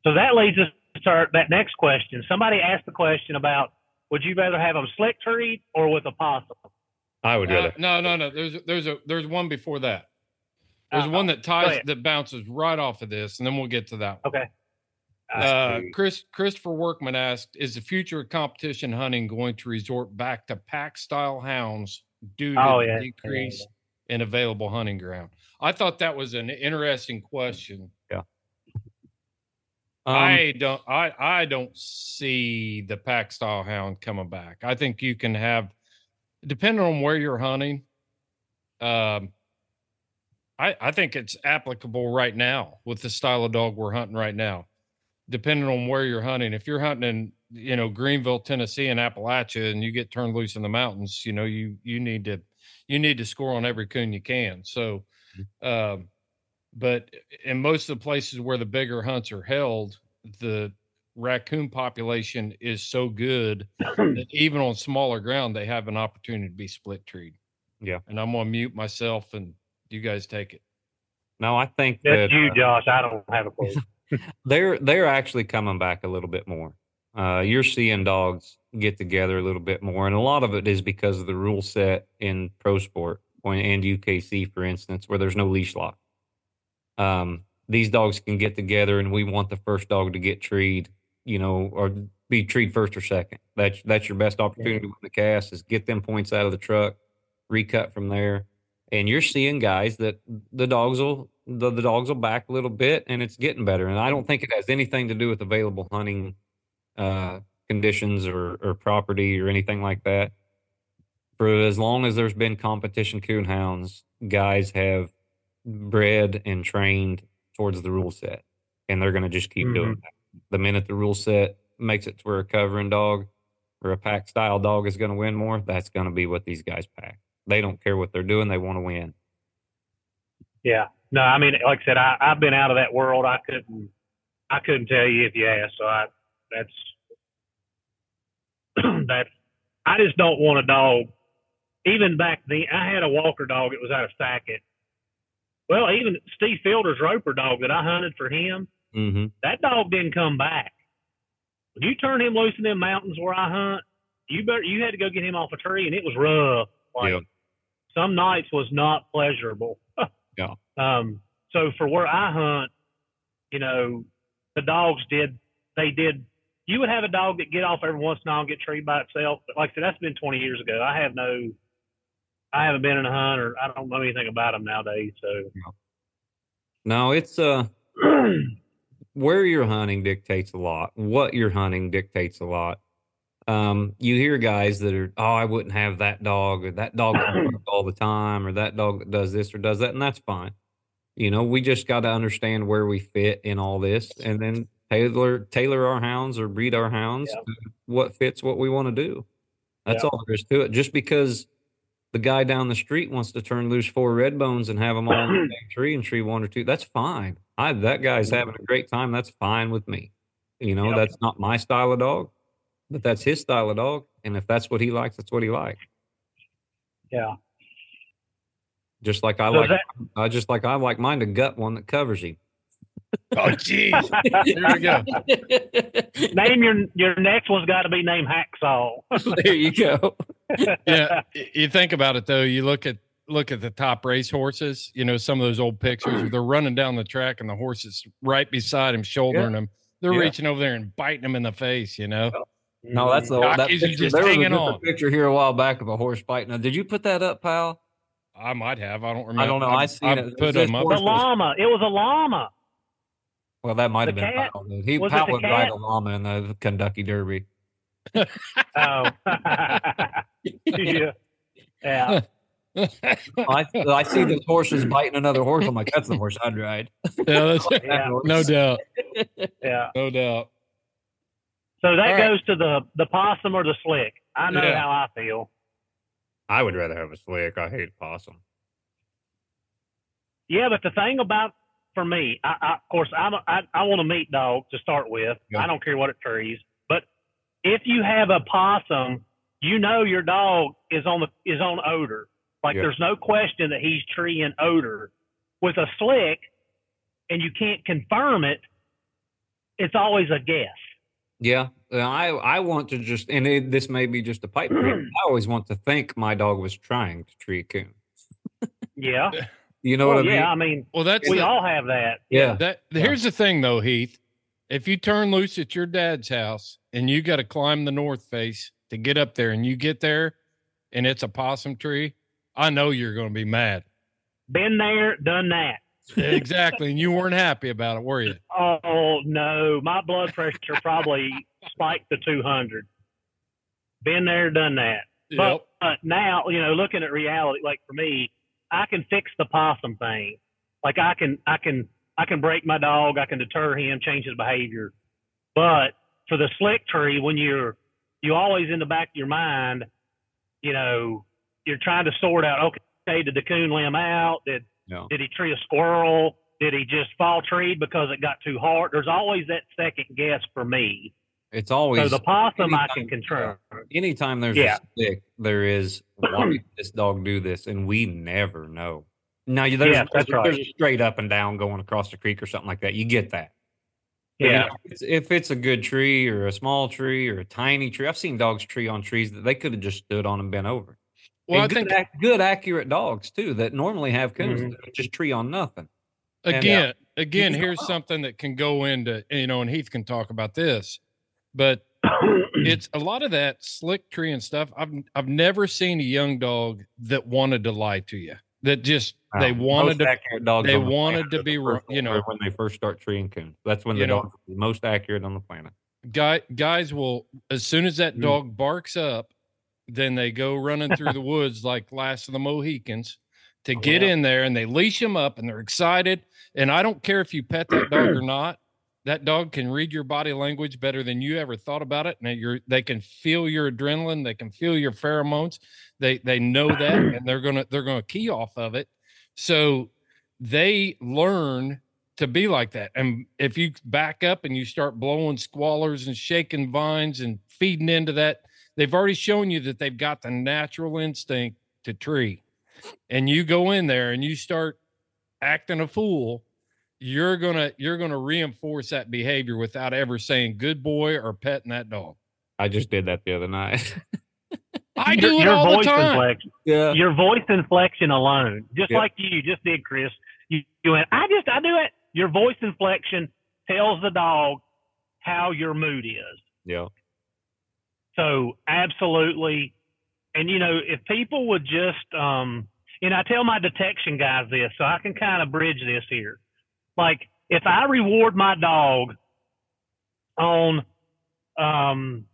So that leads us to our, that next question. Somebody asked the question about would you rather have them slick treed or with a possum? I would Uh, rather. no, no, no. There's there's a there's one before that. There's Uh, one that ties that bounces right off of this, and then we'll get to that. One. Okay. Uh. Chris Christopher Workman asked, "Is the future of competition hunting going to resort back to pack style hounds due to Oh, the yeah. decrease in available hunting ground?" I thought that was an interesting question. Um, I don't I I don't see the pack style hound coming back. I think you can have depending on where you're hunting. Um I I think it's applicable right now with the style of dog we're hunting right now. Depending on where you're hunting. If you're hunting in, you know, Greeneville, Tennessee and Appalachia and you get turned loose in the mountains, you know, you you need to you need to score on every coon you can. So um but in most of the places where the bigger hunts are held, the raccoon population is so good that even on smaller ground, they have an opportunity to be split treed. Yeah. And I'm going to mute myself and you guys take it. No, I think That's that you, uh, Josh. I don't have a clue. they're they're actually coming back a little bit more. Uh, you're seeing dogs get together a little bit more, and a lot of it is because of the rule set in pro sport and UKC, for instance, where there's no leash lock. Um, these dogs can get together, and we want the first dog to get treed, you know, or be treed first or second. That's that's your best opportunity to win the cast is get them points out of the truck, recut from there, and you're seeing guys that the dogs will the, the dogs will back a little bit, and it's getting better. And I don't think it has anything to do with available hunting uh, conditions or or property or anything like that. For as long as there's been competition coon hounds, guys have bred and trained towards the rule set, and they're going to just keep doing that. The minute the rule set makes it to where a covering dog or a pack style dog is going to win more, that's going to be what these guys pack. They don't care what they're doing; they want to win. Yeah. No, I mean, like I said, I, I've been out of that world. I couldn't, I couldn't tell you if you asked. So I, that's, that's, I just don't want a dog. Even back then, I had a Walker dog. It was out of Sackett. Well, even Steve Fielder's Roper dog that I hunted for him, Mm-hmm. that dog didn't come back. When you turn him loose in them mountains where I hunt, you better you had to go get him off a tree, and it was rough. Like Yeah. some nights was not pleasurable. Yeah. Um. So for where I hunt, you know, the dogs did they did. You would have a dog that get off every once in a while and get treated by itself, but like I said, that's been 20 years ago. I have no, I haven't been in a hunt or I don't know anything about them nowadays. So No, it's uh where you're hunting dictates a lot. What you're hunting dictates a lot. Um, you hear guys that are, oh, I wouldn't have that dog, or that dog all the time, or that dog that does this or does that, and that's fine. You know, we just got to understand where we fit in all this, and then tailor tailor our hounds or breed our hounds Yeah. to what fits what we want to do. That's Yeah. all there is to it. Just because the guy down the street wants to turn loose four Redbones and have them all in the same tree and tree one or two, that's fine. I that guy's having a great time. That's fine with me. You know, that's not my style of dog, but that's his style of dog. And if that's what he likes, that's what he likes. yeah. Just like I So like, that- I just like I like mine to gut one that covers him. Oh, jeez. Here we go. name your your next one's got to be named Hacksaw. there you go. yeah, you think about it though. You look at look at the top race horses. You know some of those old pictures. where They're running down the track and the horse is right beside him, shouldering him. They're Yeah. reaching over there and biting him in the face. You know. No, that's the that picture. just There was a hanging on. picture here a while back of a horse biting. Now, did you put that up, pal? I might have. I don't remember. I don't know. I seen I've it. Put It says them up. the llama. It was a llama. Well, that might have The been cat? Pal. He Was it Pal the would ride a llama in the Kentucky Derby. Oh, yeah, yeah. I, I see this horse is biting another horse. I'm like, that's the horse I'd ride. Yeah, that's, Yeah. no doubt. yeah. No doubt. So that All right. goes to the the possum or the slick. I know Yeah. how I feel. I would rather have a slick. I hate possum. Yeah, but the thing about for me, I, I of course I'm a, I, I want a meat dog to start with. Yeah. I don't care what it trees. But if you have a possum, you know your dog is on the is on odor. Like Yeah. there's no question that he's treeing odor. With a slick, and you can't confirm it, it's always a guess. Yeah, Uh, I I want to just, and it, this may be just a pipe dream. I always want to think my dog was trying to tree a coon. Yeah. You know Well, what I mean? yeah. I mean, Well, that's we the- all have that. Yeah. That here's the thing though, Heath. If you turn loose at your dad's house and you got to climb the north face to get up there, and you get there and it's a possum tree, I know you're going to be mad. Been there, done that. exactly, and you weren't happy about it, were you? Oh no, my blood pressure probably spiked to 200. Been there, done that. But, but uh, now, you know, looking at reality, like for me, I can fix the possum thing. Like I can, I can, I can break my dog. I can deter him, change his behavior. But for the slick tree, when you're, you always in the back of your mind, you know, you're trying to sort out. Okay, did the coon limb out? Did No. did he tree a squirrel? Did he just fall tree because it got too hard? There's always that second guess for me. It's always So the possum I can control. anytime there's Yeah. a stick, there is why did this dog do this, and we never know. Now there's, Yeah, that's there's, there's right. a straight up and down going across the creek or something like that. You get that. But, you Yeah. know, if it's, if it's a good tree or a small tree or a tiny tree, I've seen dogs tree on trees that they could have just stood on and bent over. Well, I good, think ac- good accurate dogs too that normally have coons Mhm. just tree on nothing. And, uh, again, again, here's something that can go into you know, and Heath can talk about this, but it's a lot of that slick tree and stuff. I've I've never seen a young dog that wanted to lie to you. That just they Um, wanted most to dogs they the wanted to the be you know- when they first start treeing coons. That's when the are most accurate on the planet. guy guys will as soon as that Mm. dog barks up, then they go running through the woods like Last of the Mohicans to Oh, get yeah. in there and they leash them up and they're excited. And I don't care if you pet that dog or not. That dog can read your body language better than you ever thought about it. And you're they can feel your adrenaline, they can feel your pheromones. They they know that and they're gonna they're gonna key off of it. So they learn to be like that. And if you back up and you start blowing squallers and shaking vines and feeding into that, they've already shown you that they've got the natural instinct to tree. And you go in there and you start acting a fool, you're gonna you're gonna reinforce that behavior without ever saying good boy or petting that dog. I just did that the other night. I your, do it your all the voice time. inflection, yeah. your voice inflection alone, just Yep. like you just did, Chris. You, you went, I just, I do it. Your voice inflection tells the dog how your mood is. Yeah. So absolutely, and you know, if people would just, um, and I tell my detection guys this, so I can kind of bridge this here. Like if I reward my dog on, um,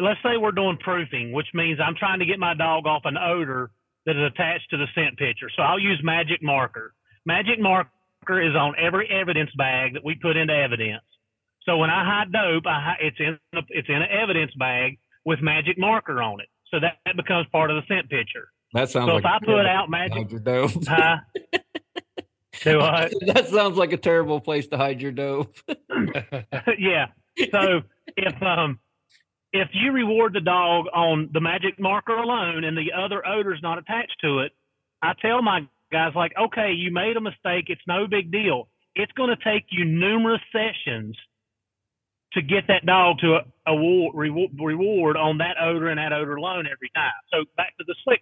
let's say we're doing proofing, which means I'm trying to get my dog off an odor that is attached to the scent picture. So I'll use magic marker. Magic marker is on every evidence bag that we put into evidence. So when I hide dope, I it's in a, it's in an evidence bag with magic marker on it. So that, that becomes part of the scent picture. That sounds So like if I put out magic, dope. huh? Do what? that sounds like a terrible place to hide your dope. yeah. So if um if you reward the dog on the magic marker alone and the other odor's not attached to it, I tell my guys like, okay, you made a mistake. It's no big deal. It's going to take you numerous sessions to get that dog to award reward, reward on that odor and that odor alone every time. So back to the slick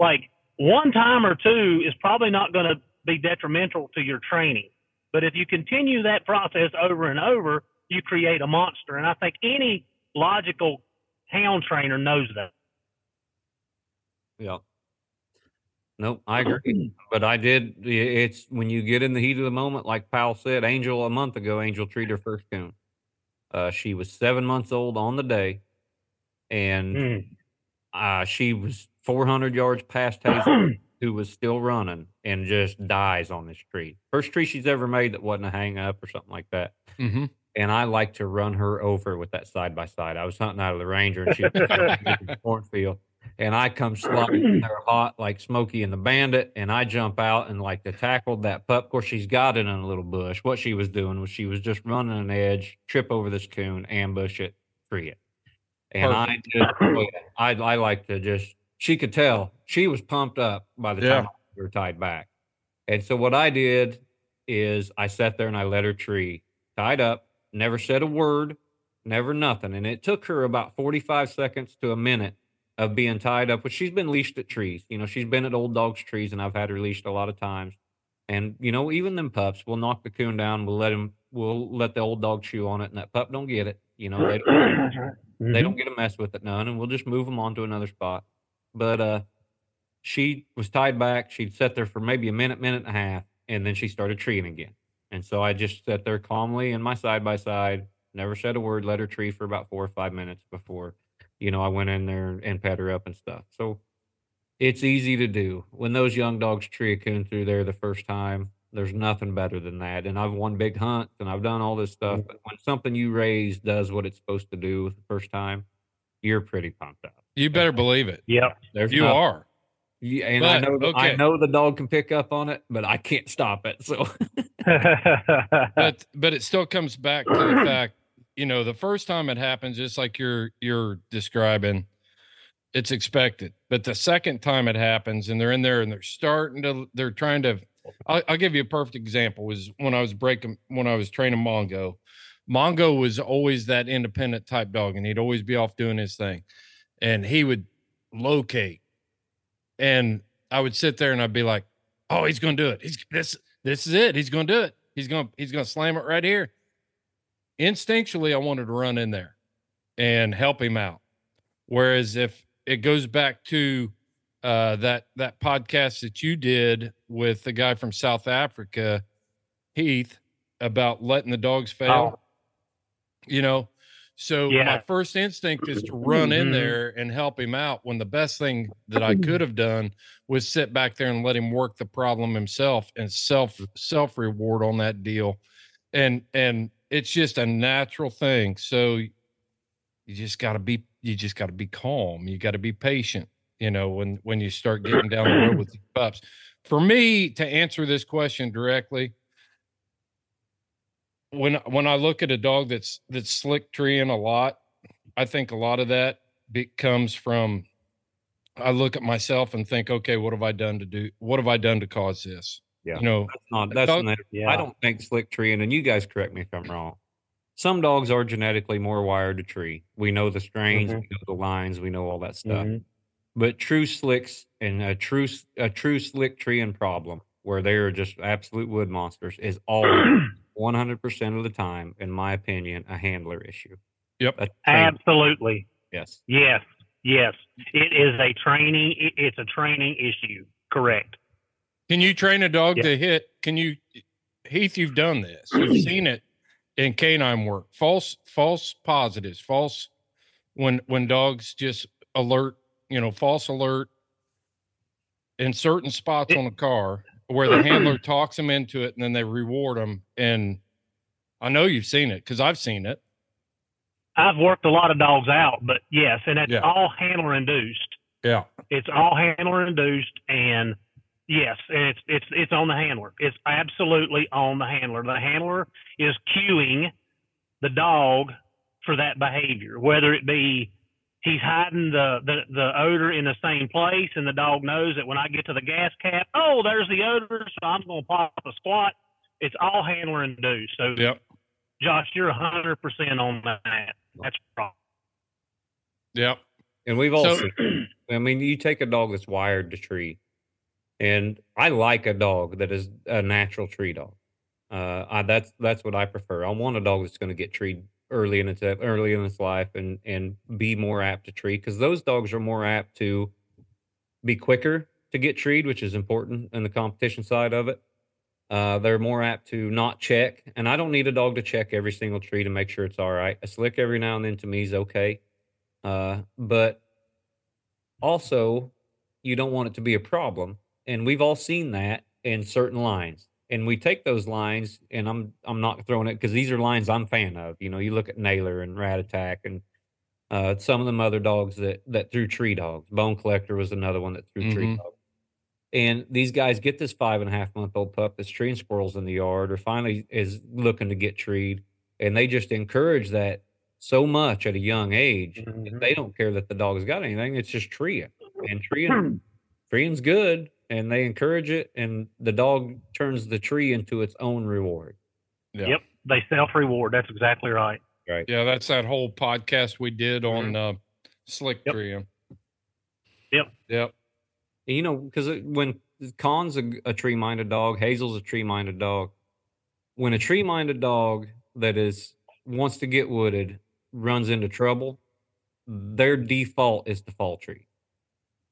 like one time or two is probably not going to be detrimental to your training. But if you continue that process over and over, you create a monster. And I think any logical hound trainer knows that. Yeah. Nope, I agree. But I did. It's when you get in the heat of the moment, like Powell said. Angel a month ago, Angel treated her first coon. Uh, she was seven months old on the day, and Mm. uh, she was 400 yards past Hazel, who was still running, and just dies on this tree. First tree she's ever made that wasn't a hang up or something like that. hmm And I like to run her over with that side by side. I was hunting out of the Ranger, and she was in the cornfield, and I come sliding in there hot like Smokey and the Bandit, and I jump out and like to tackle that pup. Of course, she's got it in a little bush. What she was doing was she was just running an edge, trip over this coon, ambush it, free it. And I just, I, I like to just. She could tell she was pumped up by the Yeah. time we were tied back. And so what I did is I sat there and I let her tree tied up, never said a word, never nothing. And it took her about 45 seconds to a minute of being tied up, which she's been leashed at trees. You know, she's been at old dogs' trees, and I've had her leashed a lot of times. And you know, even them pups, we'll knock the coon down, we'll let him, we'll let the old dog chew on it, and that pup don't get it. You know, they don't, they mm-hmm. don't get a mess with it none, and we'll just move them on to another spot. But uh, she was tied back. She'd sat there for maybe a minute, minute and a half, and then she started treeing again. And so I just sat there calmly in my side by side, never said a word, let her tree for about four or five minutes before, you know, I went in there and pet her up and stuff. So it's easy to do. When those young dogs tree a coon through there the first time, there's nothing better than that. And I've won big hunts and I've done all this stuff. But when something you raise does what it's supposed to do the first time, you're pretty pumped up. You better believe it. Yep. There's You nothing- are. yeah, and I But, know that- I know the dog can pick up on it, but I can't stop it. So but but it still comes back to the fact you know the first time it happens just like you're you're describing It's expected. But the second time it happens and they're in there and they're starting to, they're trying to, I'll, I'll give you a perfect example was when I was breaking, when I was training Mongo. Mongo was always that independent type dog and he'd always be off doing his thing. And he would locate. And I would sit there and I'd be like, oh, he's going to do it. He's this, this is it. He's going to do it. He's going he's going to slam it right here. Instinctually, I wanted to run in there and help him out. Whereas if it goes back to uh, that that podcast that you did with the guy from South Africa, Heath, about letting the dogs fail. Oh. You know, so Yeah. my first instinct is to run in Mhm. there and help him out. When the best thing that I could have done was sit back there and let him work the problem himself and self self reward on that deal, and and it's just a natural thing. So you just got to be you just got to be calm. You got to be patient. You know when when you start getting down the road with these pups. For me to answer this question directly, when when I look at a dog that's that's slick treeing a lot, I think a lot of that be, comes from. I look at myself and think, okay, what have I done to do? What have I done to cause this? Yeah. You know, That's not that's Dog- not, Yeah. I don't think slick treeing, and you guys correct me if I'm wrong. Some dogs are genetically more wired to tree. We know the strains, Mhm. we know the lines, we know all that stuff. Mhm. But true slicks and a true s- a true slick treeing problem where they are just absolute wood monsters is always 100% of the time, in my opinion, a handler issue. Yep. Absolutely. yes. Yes. Yes. It is a training. It's a training issue. Correct. Can you train a dog Yeah. to hit? Can you, Heath? You've done this. You've seen it in canine work. False, false positives. False when when dogs just alert. You know, false alert in certain spots It- on a car where the handler talks them into it, and then they reward them. And I know you've seen it because I've seen it. I've worked a lot of dogs out, but yes, and it's Yeah. all handler induced. Yeah. It's all handler induced, and yes, and it's it's it's on the handler. It's absolutely on the handler. The handler is cueing the dog for that behavior, whether it be he's hiding the, the the odor in the same place, and the dog knows that when I get to the gas cap, oh, there's the odor, so I'm going to pop a squat. It's all handler and induced. So, Yep. Josh, you're hundred percent on that. That's right. Yep. And we've all So- I mean, you take a dog that's wired to tree, and I like a dog that is a natural tree dog. Uh, I, that's that's what I prefer. I want a dog that's going to get treed early in its early in its life and and be more apt to tree because those dogs are more apt to be quicker to get treed, which is important in the competition side of it. Uh, they're more apt to not check, and I don't need a dog to check every single tree to make sure it's all right. A slick every now and then to me is okay, uh, but also you don't want it to be a problem and we've all seen that in certain lines and we take those lines and i'm i'm not throwing it because these are lines i'm fan of you know you look at naylor and rat attack and uh, some of them other dogs that that threw tree dogs bone collector was another one that threw tree Mhm. dogs and these guys get this five and a half month old pup that's treeing squirrels in the yard or finally is looking to get treed and they just encourage that so much at a young age Mhm. they don't care that the dog's got anything. It's just treeing, and treeing, treeing's good, and they encourage it, and the dog turns the tree into its own reward. Yeah. Yep. They self reward. That's exactly right. Right. Yeah. That's that whole podcast we did on uh, slick Yep. treeing. Yep. Yep. You know, because when Con's a, a tree-minded dog, Hazel's a tree-minded dog. When a tree-minded dog that is wants to get wooded runs into trouble, their default is to fall tree.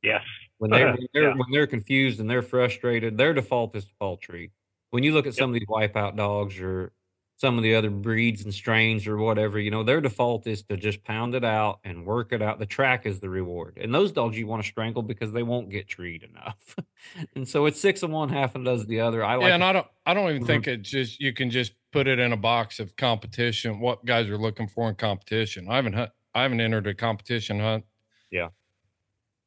Yes. When they when they're Yeah. when they're confused and they're frustrated, their default is to tree. When you look at some of these wipeout dogs or some of the other breeds and strains or whatever, you know, their default is to just pound it out and work it out. The track is the reward. And those dogs you want to strangle because they won't get treed enough. and so it's six of one, half and does the other. I like yeah, and it. I don't I don't even Mhm. think it's just you can just put it in a box of competition, what guys are looking for in competition. I haven't I haven't entered a competition hunt. Yeah.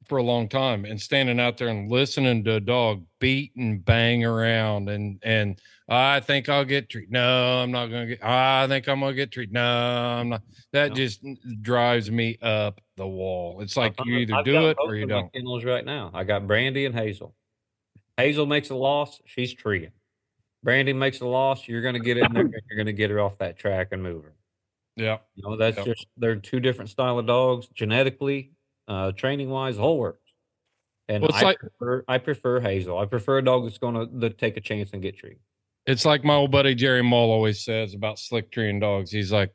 For a long time and standing out there and listening to a dog beat and bang around and and I think I'll get treated. No, I'm not gonna get. I think I'm gonna get treated. No, I'm not. That No. just drives me up the wall. It's like I've- you either I've do it or you don't. Kennels right now. I got Brandy and Hazel. Hazel makes a loss. She's treeing. Brandy makes a loss. You're going to get in there. and You're going to get her off that track and move her. Yeah, You know, that's Yep. just they're two different style of dogs, genetically, uh, training wise, whole works. And Well, it's I like- prefer I prefer Hazel. I prefer a dog that's going to take a chance and get treated. it's like my old buddy Jerry Mull always says about slick treeing dogs. He's like,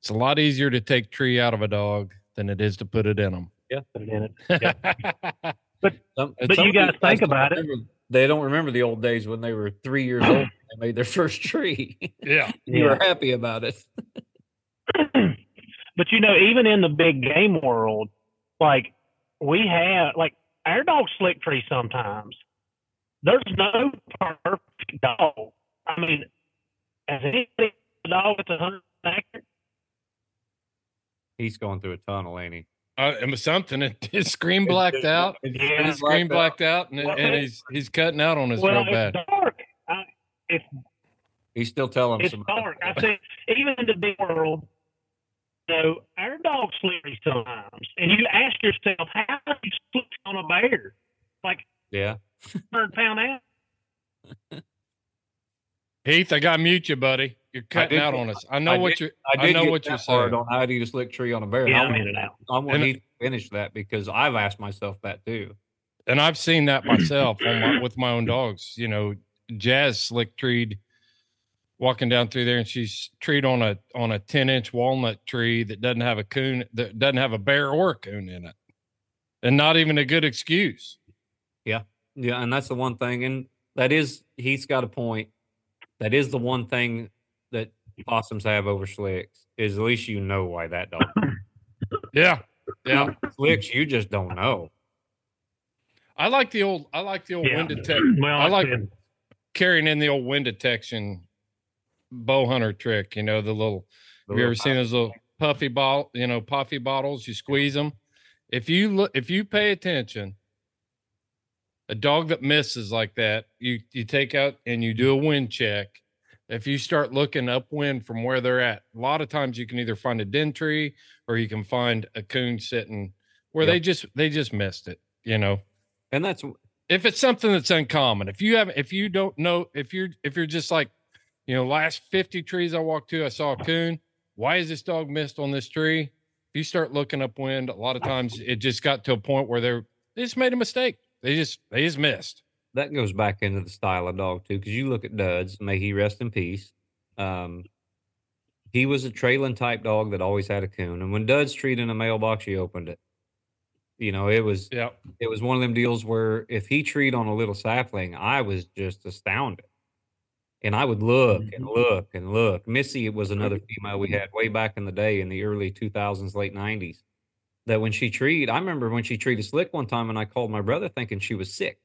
it's a lot easier to take tree out of a dog than it is to put it in them. Yeah, Put it in it. Yeah. Some, But some you got to think don't about it. remember- They don't remember the old days when they were three years old. and They made their first tree. yeah, you were happy about it. but you know, even in the big game world, like we have, like our dogs slick tree sometimes. There's no perfect dog. I mean, has anybody a dog that's a hundred accurate? He's going through a tunnel, ain't he? uh, it was something. It, his screen blacked out. Yeah, His screen blacked out, and, Well, and he's he's cutting out on us well, real bad. it's dark. I, it's He's still telling us it's about dark. I said, even in the big world, you know, our dogs sleep sometimes, and you ask yourself, how do you sleep on a bear? Like Yeah. hundred pound out. Heath, I got to mute you, buddy. You're cutting out get- on us. I know I what did- you're. I I, know what you're saying. on how to eat a slick tree on a bear. Yeah, I I'm want, in and out. I want And- Heath to finish that because I've asked myself that too. and I've seen that myself on my, with my own dogs. You know, Jazz slick treed walking down through there, and she's treed on a on a ten inch walnut tree that doesn't have a coon that doesn't have a bear or a coon in it, and not even a good excuse. Yeah, Yeah. and that's the one thing, and that is Heath's got a point. That is the one thing that possums have over slicks is at least you know why that dog Yeah, yeah. slicks. You just don't know. I like the old. I like the old Yeah. wind detection. Well, I like said, carrying in the old wind detection bow hunter trick. You know, the little The Have you ever little seen those little puffy ball? you know, puffy bottles? You squeeze them. If you look, if you pay attention, a dog that misses like that, you you take out and you do a wind check. If you start looking upwind from where they're at, a lot of times you can either find a den tree or you can find a coon sitting where they just they just missed it. You know, and that's if it's something that's uncommon, if you have, if you don't know, if you're, if you're just like, you know, last 50 trees I walked to, I saw a coon. Why is this dog missed on this tree? If you start looking upwind, a lot of times it just got to a point where they're, they just made a mistake. They just, they just missed. that goes back into the style of dog too, because you look at Duds, may he rest in peace. Um, he was a trailing type dog that always had a coon, and when Duds treated in a mailbox, he opened it. You know, it was Yeah. it was one of them deals where if he treed on a little sapling, I was just astounded. And I would look and look and look. Missy was another female we had way back in the day in the early 2000s, late 90s. That when she treed, I remember when she treated slick one time, and I called my brother thinking she was sick.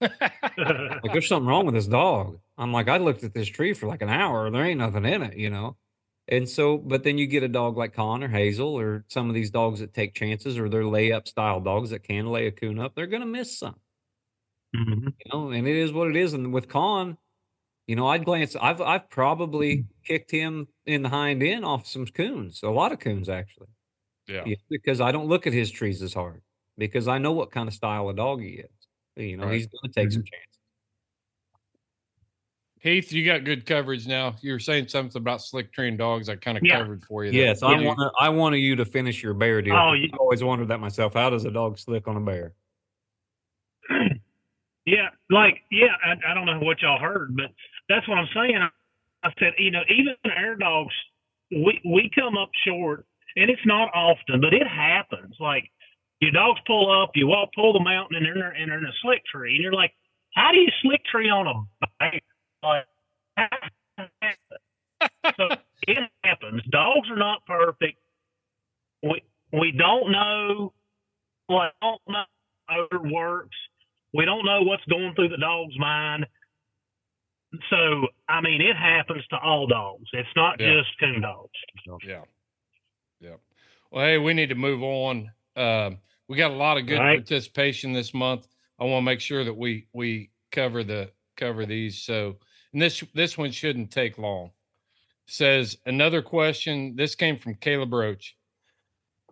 Like there's something wrong with this dog. I'm like, I looked at this tree for like an hour, there ain't nothing in it, you know. And so, but then you get a dog like Con or Hazel or some of these dogs that take chances or they're layup style dogs that can lay a coon up, they're gonna miss some, Mhm. you know, and it is what it is. And with Con, you know, I'd glance, I've I've probably mm-hmm. kicked him in the hind end off some coons, a lot of coons actually. Yeah. Yeah, because I don't look at his trees as hard because I know what kind of style of dog he is. You know, Right. he's gonna take some mm-hmm. chances. Heath, you got good coverage now. You were saying something about slick trained dogs. I kind of Yeah. covered for you. there. Yes, I Did want I wanted you to finish your bear deal. Oh, you- I've always wondered that myself. How does a dog slick on a bear? Yeah, like yeah, I, I don't know what y'all heard, but that's what I'm saying. I, said, you know, even our dogs, we we come up short, and it's not often, but it happens. Like your dogs pull up, you walk pull the mountain, and they're they're in a slick tree, and you're like, how do you slick tree on a bear? Like, so it happens. Dogs are not perfect. We we don't know. Like, don't know how it works. We don't know what's going through the dog's mind. So, I mean, it happens to all dogs. It's not Yeah. just coon dogs. Yeah. Yeah. Well, hey, we need to move on. Um, we got a lot of good right. participation this month. I want to make sure that we we cover the cover these. So, and this this one shouldn't take long. Says another question. This came from Caleb Roach.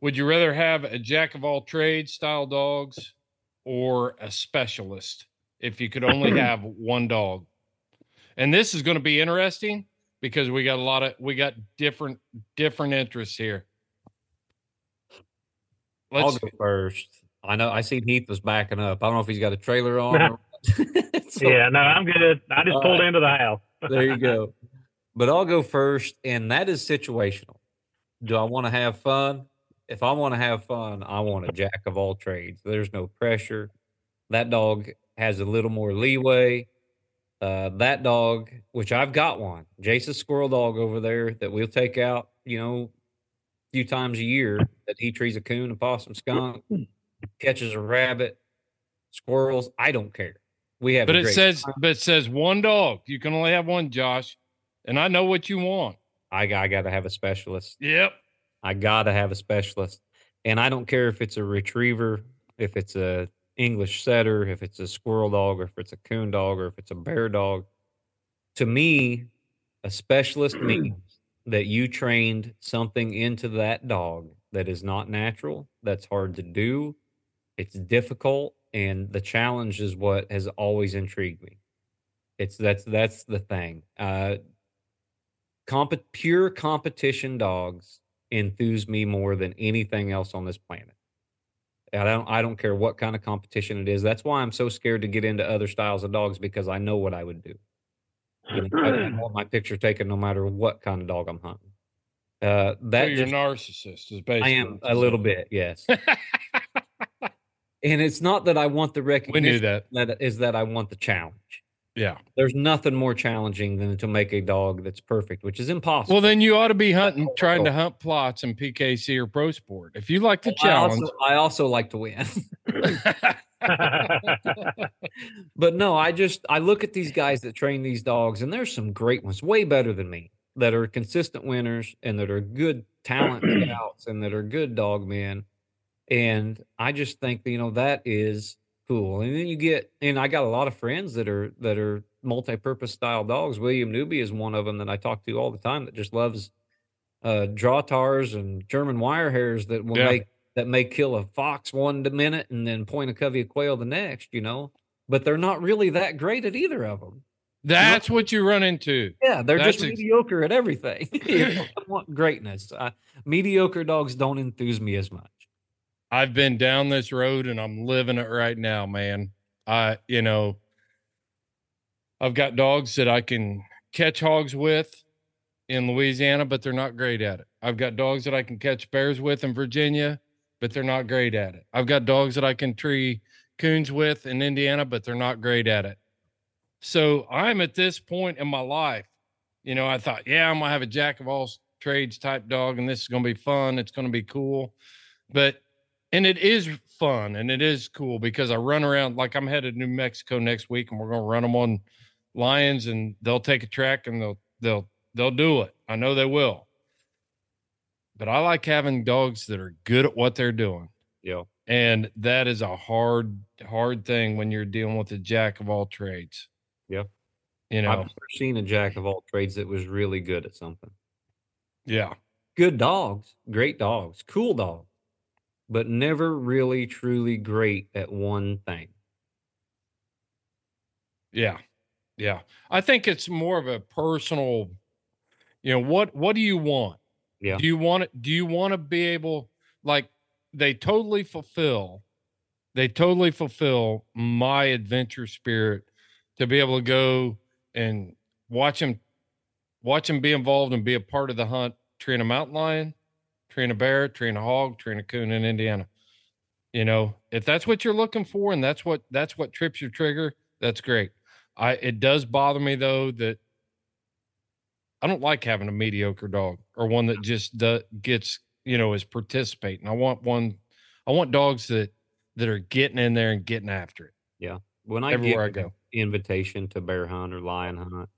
Would you rather have a jack of all trades style dogs or a specialist if you could only have one dog? And this is going to be interesting because we got a lot of we got different different interests here. I'll Let's go first. I know I seen Heath was backing up. I don't know if he's got a trailer on. or. So, yeah, no, I'm good. I just pulled right. into the house. there you go. But I'll go first, and that is situational. Do I want to have fun? If I want to have fun, I want a jack of all trades. There's no pressure. That dog has a little more leeway. Uh, that dog, which I've got one, Jason's squirrel dog over there that we'll take out, you know, a few times a year that he trees a coon, a possum, skunk, catches a rabbit, squirrels. I don't care. We have, but it says time. but it says one dog. You can only have one, Josh. And I know what you want. I, I got to have a specialist. Yep. I gotta have a specialist. And I don't care if it's a retriever, if it's a English setter, if it's a squirrel dog, or if it's a coon dog, or if it's a bear dog. To me, a specialist means that you trained something into that dog that is not natural, that's hard to do, it's difficult, and the challenge is what has always intrigued me. It's that's that's the thing. Uh comp- pure competition dogs enthuse me more than anything else on this planet. I don't I don't care what kind of competition it is. That's why I'm so scared to get into other styles of dogs because I know what I would do. You know, I, I want my picture taken no matter what kind of dog I'm hunting. Uh, So that you're a just, narcissist is basically. I am a little bit, yes. and it's not that I want the recognition. We knew that. That is that I want the challenge. Yeah. There's nothing more challenging than to make a dog that's perfect, which is impossible. Well, then you ought to be hunting, trying to hunt Plotts in PKC or Pro Sport. If you like the I challenge, also, I also like to win. but no, I just I look at these guys that train these dogs, and there's some great ones, way better than me, that are consistent winners and that are good talent scouts and that are good dog men. And I just think you know that is cool. And then you get, and I got a lot of friends that are that are multi-purpose style dogs. William Newby is one of them that I talk to all the time that just loves uh Drahthaars and German wire hairs that will Yeah. make that may kill a fox one minute and then point a covey of quail the next, you know. But they're not really that great at either of them. that's what you run into. Yeah, they're just ex- mediocre at everything. I want greatness. Uh, mediocre dogs don't enthuse me as much. I've been down this road and I'm living it right now, man. I, you know, I've got dogs that I can catch hogs with in Louisiana, but they're not great at it. I've got dogs that I can catch bears with in Virginia, but they're not great at it. I've got dogs that I can tree coons with in Indiana, but they're not great at it. So I'm at this point in my life, you know, I thought, yeah, I'm gonna have a jack of all trades type dog, and this is gonna be fun. It's gonna be cool. But and it is fun and it is cool because I run around like I'm headed to New Mexico next week and we're gonna run them on lions and they'll take a track and they'll they'll they'll do it. I know they will. But I like having dogs that are good at what they're doing. Yeah. And that is a hard, hard thing when you're dealing with a jack of all trades. Yeah. You know, I've never seen a jack of all trades that was really good at something. yeah. Good dogs, great dogs, cool dogs, but never really truly great at one thing. Yeah. Yeah. I think it's more of a personal, you know, what what do you want? Yeah. Do you want it do you want to be able like they totally fulfill they totally fulfill my adventure spirit to be able to go and watch him watch him be involved and be a part of the hunt, treeing a mountain lion, treeing a bear, treeing a hog, treeing a coon in Indiana. You know, if that's what you're looking for and that's what that's what trips your trigger, that's great. I it does bother me though that I don't like having a mediocre dog or one that just do, gets you know is participating. I want one. I want dogs that that are getting in there and getting after it Yeah. When I everywhere I go. invitation to bear hunt or lion hunt,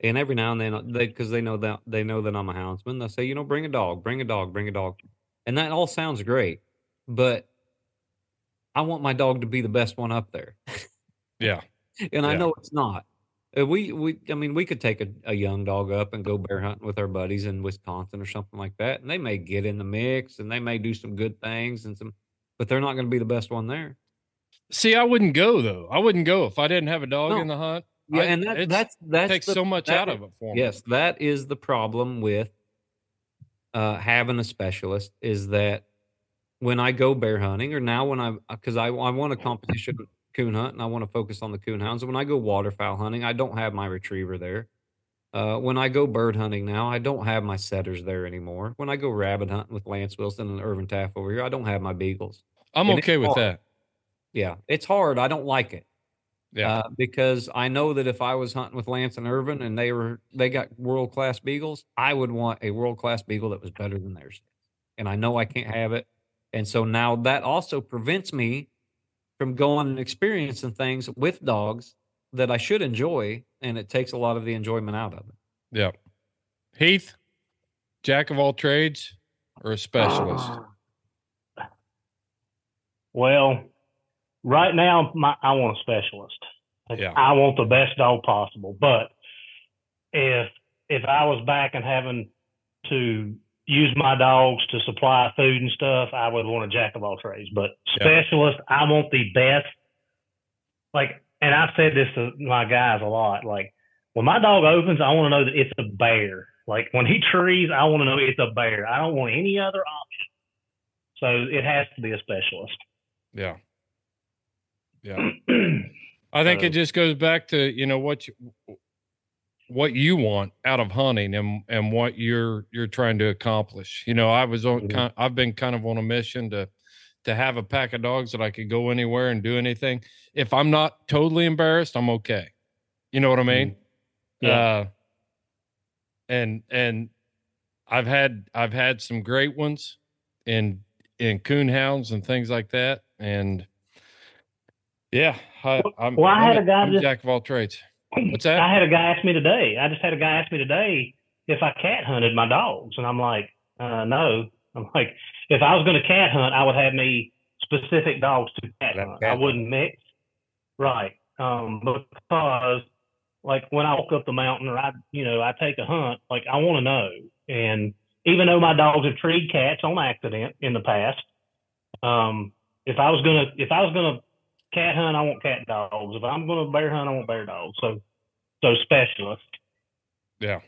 and every now and then they because they know that they know that I'm a houndsman, they'll say, you know, bring a dog, bring a dog, bring a dog, and that all sounds great, but I want my dog to be the best one up there. Yeah. and I know it's not. Uh, We we I mean we could take a, a young dog up and go bear hunting with our buddies in Wisconsin or something like that, and they may get in the mix and they may do some good things and some, but they're not going to be the best one there. See, I wouldn't go though. I wouldn't go if I didn't have a dog No. in the hunt. Yeah, I- and that, that's that's takes the- so much that out of it for me. Yes, that is the problem with uh, having a specialist is that when I go bear hunting or now when I because I, I want a competition coon hunt and I want to focus on the coon hounds. When I go waterfowl hunting, I don't have my retriever there. Uh, when I go bird hunting now, I don't have my setters there anymore. When I go rabbit hunting with Lance Wilson and Irvin Taff over here, I don't have my beagles. I'm and okay with hard. that. Yeah, it's hard. I don't like it. Yeah. Uh, because I know that if I was hunting with Lance and Irvin and they were they got world class beagles, I would want a world class beagle that was better than theirs. And I know I can't have it. And so now that also prevents me from going and experiencing things with dogs that I should enjoy, and it takes a lot of the enjoyment out of it. yeah. Heath, jack of all trades or a specialist? Uh, well, right now, my, I want a specialist. Like, Yeah. I want the best dog possible. But if if I was back and having to use my dogs to supply food and stuff, I would want a jack of all trades. But Yeah. specialist, I want the best. Like, and I've said this to my guys a lot. Like, when my dog opens, I want to know that it's a bear. Like when he trees, I want to know it's a bear. I don't want any other option. So it has to be a specialist. Yeah. Yeah. I think it just goes back to, you know, what you what you want out of hunting and and what you're you're trying to accomplish. You know, I was on Mhm. kind I've been kind of on a mission to to have a pack of dogs that I could go anywhere and do anything. If I'm not totally embarrassed, I'm okay. You know what I mean? Yeah. Uh and and I've had I've had some great ones in in coon hounds and things like that. And yeah, I, I'm, Well, I I'm had a guy I'm just- jack of all trades. What's that? I had a guy ask me today. I just had a guy ask me today if I cat hunted my dogs, and I'm like, uh, no. I'm like, if I was going to cat hunt, I would have me specific dogs to cat Like hunt. cat I wouldn't mix. Right. Um, because like when I walk up the mountain or I, you know, I take a hunt, like I want to know. And even though my dogs have treed cats on accident in the past, um, if I was gonna, if I was gonna cat hunt, I want cat dogs. If I'm gonna bear hunt, I want bear dogs. So, so specialist. yeah.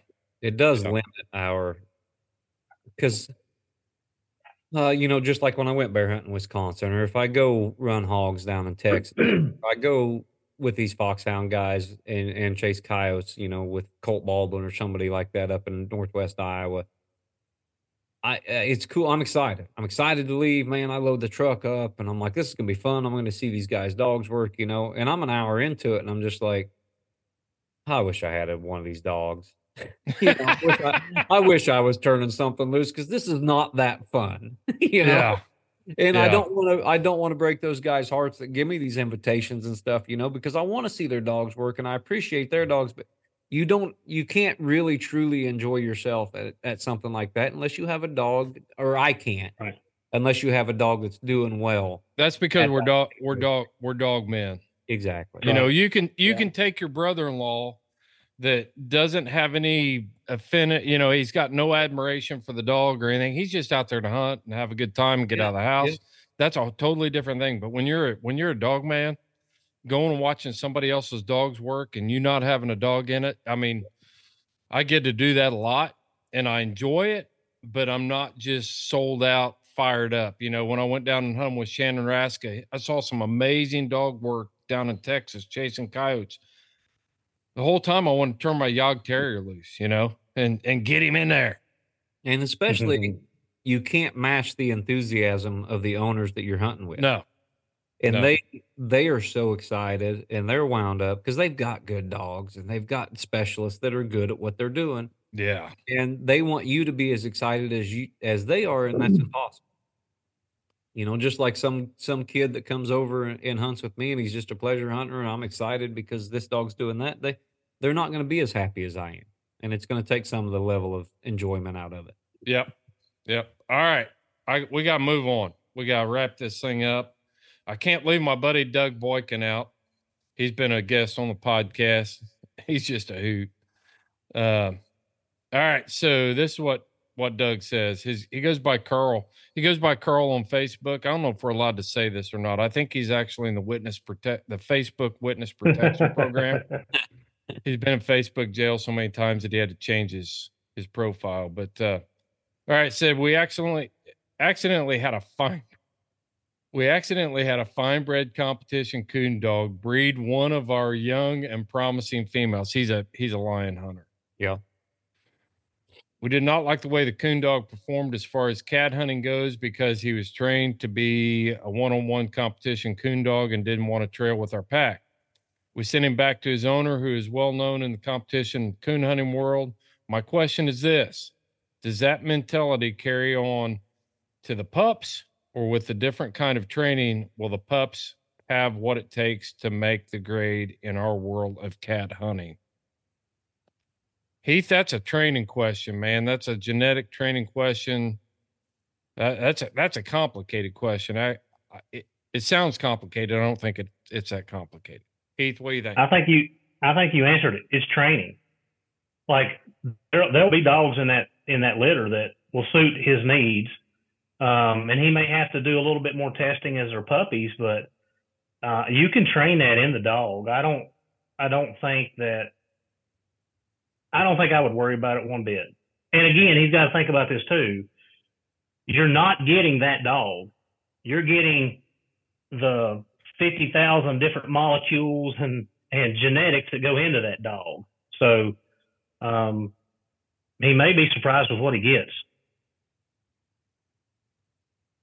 It does Yeah. limit our because uh, you know, just like when I went bear hunting in Wisconsin, or if I go run hogs down in Texas, if I go with these foxhound guys and, and chase coyotes, you know, with Colt Baldwin or somebody like that up in northwest Iowa. I uh, it's cool. I'm excited. I'm excited to leave, man. I load the truck up and I'm like, this is gonna be fun. I'm gonna see these guys' dogs work, you know. And I'm an hour into it, and I'm just like, I wish I had one of these dogs. You know, I, wish I, I wish I was turning something loose because this is not that fun. you know, Yeah. and I don't want to. I don't want to break those guys' hearts that give me these invitations and stuff. You know, because I want to see their dogs work and I appreciate their dogs, but you don't. You can't really truly enjoy yourself at, at something like that unless you have a dog, or I can't. Right. Unless you have a dog that's doing well. That's because we're dog we're dog we're dog men. Exactly. You know, you can you Yeah. can take your brother-in-law that doesn't have any affinity, you know, he's got no admiration for the dog or anything. He's just out there to hunt and have a good time and get Yeah, out of the house. yeah. That's a totally different thing. But when you're when you're a dog man, going and watching somebody else's dogs work and you not having a dog in it, I mean, I get to do that a lot and I enjoy it, but I'm not just sold out, fired up. You know, when I went down and hunted with Shannon Raska, I saw some amazing dog work down in Texas chasing coyotes. The whole time I wanted to turn my Jagdterrier loose, you know, and and get him in there. and especially you can't match the enthusiasm of the owners that you're hunting with. No, and no. they they are so excited and they're wound up because they've got good dogs and they've got specialists that are good at what they're doing yeah, and they want you to be as excited as you as they are and that's impossible you know just like some some kid that comes over and, and hunts with me and he's just a pleasure hunter and i'm excited because this dog's doing that they they're not going to be as happy as i am and it's going to take some of the level of enjoyment out of it yep, yep. All right, I we got to move on. We got to wrap this thing up. I can't leave my buddy Doug Boykin out. He's been a guest on the podcast. He's just a hoot. Uh, all right, so this is what what Doug says. His he goes by Carl. He goes by Carl on Facebook. I don't know if we're allowed to say this or not. I think he's actually in the witness protect the Facebook witness protection program. He's been in Facebook jail so many times that he had to change his his profile. But uh all right, said we accidentally accidentally had a fine we accidentally had a fine bred competition coon dog breed one of our young and promising females. He's a he's a lion hunter. Yeah. We did not like the way the coon dog performed as far as cat hunting goes because he was trained to be a one on one competition coon dog and didn't want to trail with our pack. We sent him back to his owner, who is well known in the competition coon hunting world. My question is this Does that mentality carry on to the pups, or with the different kind of training, will the pups have what it takes to make the grade in our world of cat hunting? Heath, that's a training question, man. That's a genetic training question. That, that's a that's a complicated question. I, I it, it sounds complicated. I don't think it, it's that complicated. Heath, what do you think? I think you I think you answered it. It's training. Like there there'll be dogs in that in that litter that will suit his needs. Um, and he may have to do a little bit more testing as they're puppies, but uh, you can train that in the dog. I don't I don't think that I don't think I would worry about it one bit. And again, he's got to think about this too. You're not getting that dog. You're getting the 50,000 different molecules and, and genetics that go into that dog. So um, he may be surprised with what he gets.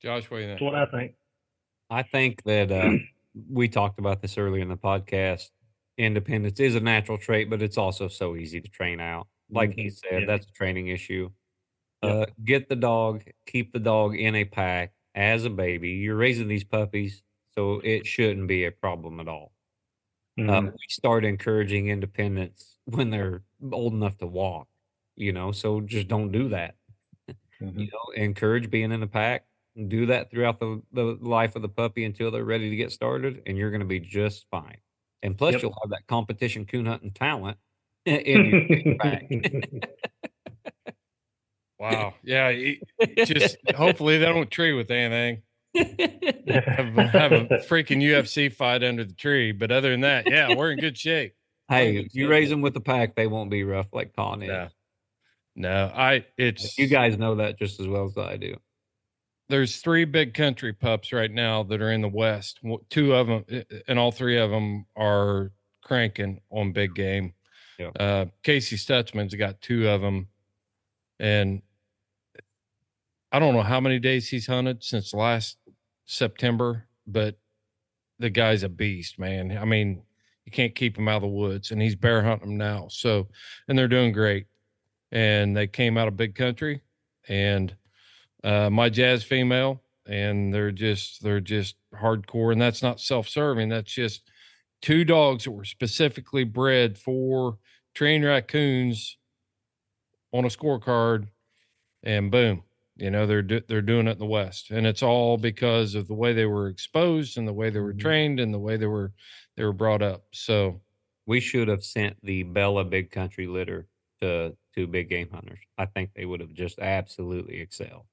Josh, what do you think? That's what I think. I think that uh, we talked about this earlier in the podcast. Independence is a natural trait, but it's also so easy to train out. Like he said, Yeah. that's a training issue. Yep. Uh, get the dog, keep the dog in a pack as a baby. You're raising these puppies, so it shouldn't be a problem at all. Uh, Mhm. we start encouraging independence when they're old enough to walk, you know, so just don't do that. Mhm. You know, encourage being in the pack. Do that throughout the, the life of the puppy until they're ready to get started, and you're going to be just fine. And plus, Yep. you'll have that competition coon hunting talent in your. Wow. Yeah. it- just hopefully they don't tree with anything. Have, have a freaking UFC fight under the tree. But other than that, yeah, we're in good shape. hey, if you raise them with the pack, they won't be rough like Con is. No. No, I it's You guys know that just as well as I do. There's three big country pups right now that are in the West. Two of them, and all three of them are cranking on big game. Yeah. Uh, Casey Stutzman's got two of them, and I don't know how many days he's hunted since last September, but the guy's a beast, man. I mean, you can't keep him out of the woods, and he's bear hunting them now. So, and they're doing great. And they came out of big country, and uh, my jazz female, and they're just they're just hardcore, and that's not self-serving. That's just two dogs that were specifically bred for trained raccoons on a scorecard, and boom, you know they're do, they're doing it in the West, and it's all because of the way they were exposed and the way they were Mhm. trained and the way they were they were brought up. So We should have sent the Bella Big Country litter to to big game hunters. I think they would have just absolutely excelled.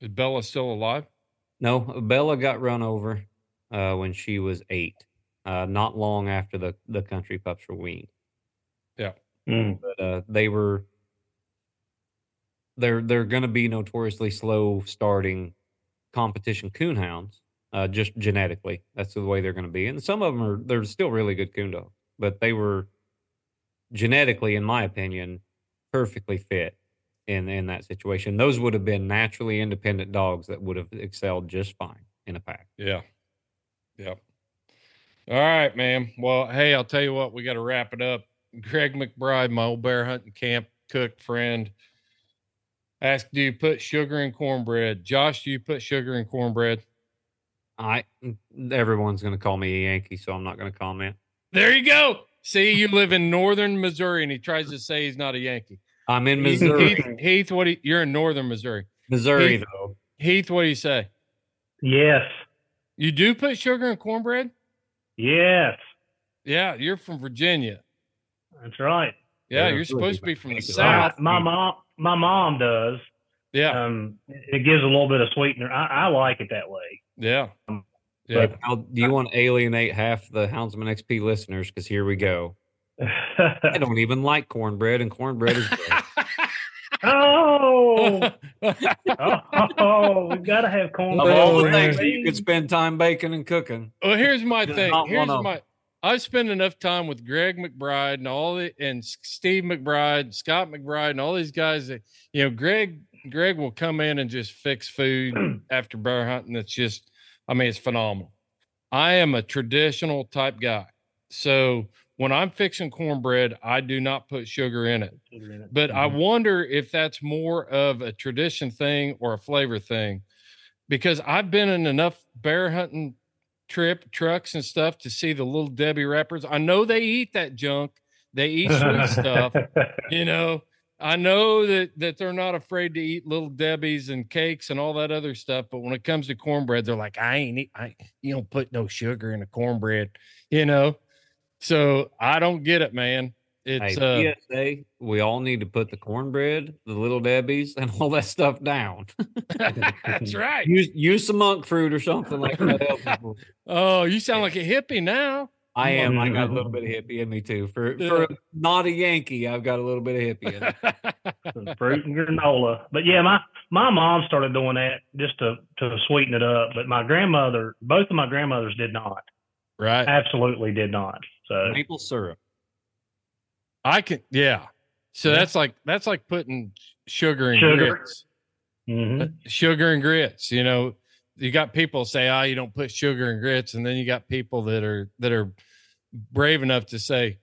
Is Bella still alive? No, Bella got run over uh, when she was eight, uh, not long after the, the country pups were weaned. Mm. But uh, they were they're they're going to be notoriously slow starting competition coonhounds, uh, just genetically. That's the way they're going to be. And some of them are they're still really good coon dogs, but they were genetically, in my opinion, perfectly fit in in that situation. Those would have been naturally independent dogs that would have excelled just fine in a pack. Yeah. Yep. All right, man. Well, hey, I'll tell you what, we got to wrap it up. Greg McBride, my old bear hunting camp cook friend, asked, Do you put sugar in cornbread? Josh, do you put sugar in cornbread? I everyone's going to call me a Yankee, so I'm not going to comment. There you go. See, you live in northern Missouri, and he tries to say he's not a Yankee. I'm in Missouri. Heath, Heath, what do you, you're in northern Missouri. Missouri Heath- though. Heath, what do you say? Yes. You do put sugar in cornbread? Yes, Yeah, you're from Virginia. that's right. Yeah, Yeah, you're really supposed to be from the south. My, my mom, my mom does. Yeah, Um, it gives a little bit of sweetener. I, I like it that way. yeah, yeah. But- do you want to alienate half the Houndsman XP listeners? Because here we go. I don't even like cornbread, and cornbread is great. oh, oh, we've got to have of cornbread. all the things that you could spend time baking and cooking, Well, here's my thing. not Here's one my. I spend enough time with Greg McBride and all the and Steve McBride, Scott McBride, and all these guys that you know. Greg Greg will come in and just fix food after bear hunting. That's just, I mean, it's phenomenal. I am a traditional type guy, so when I'm fixing cornbread, I do not put sugar in it. But I wonder if that's more of a tradition thing or a flavor thing, because I've been in enough bear hunting trip trucks and stuff to see the little Debbie wrappers. I know they eat that junk. They eat sweet stuff. You know, I know that that they're not afraid to eat little Debbie's and cakes and all that other stuff. But when it comes to cornbread, they're like, I ain't eat, I you don't put no sugar in a cornbread, you know. So I don't get it, man. It's uh hey, PSA, we all need to put the cornbread, the little debbies, and all that stuff down. that's right. use use some monk fruit or something like that. Oh, you sound like a hippie now. I am. I got a little bit of hippie in me too. For for not a Yankee, I've got a little bit of hippie in it. Some fruit and granola. But yeah, my my mom started doing that just to to sweeten it up. But my grandmother, both of my grandmothers did not. right. Absolutely did not. So Maple syrup. I can yeah. So Yeah. that's like that's like putting sugar in Sugar. grits. mhm. Sugar and grits, you know. You got people say, "Oh, you don't put sugar in grits," and then you got people that are that are brave enough to say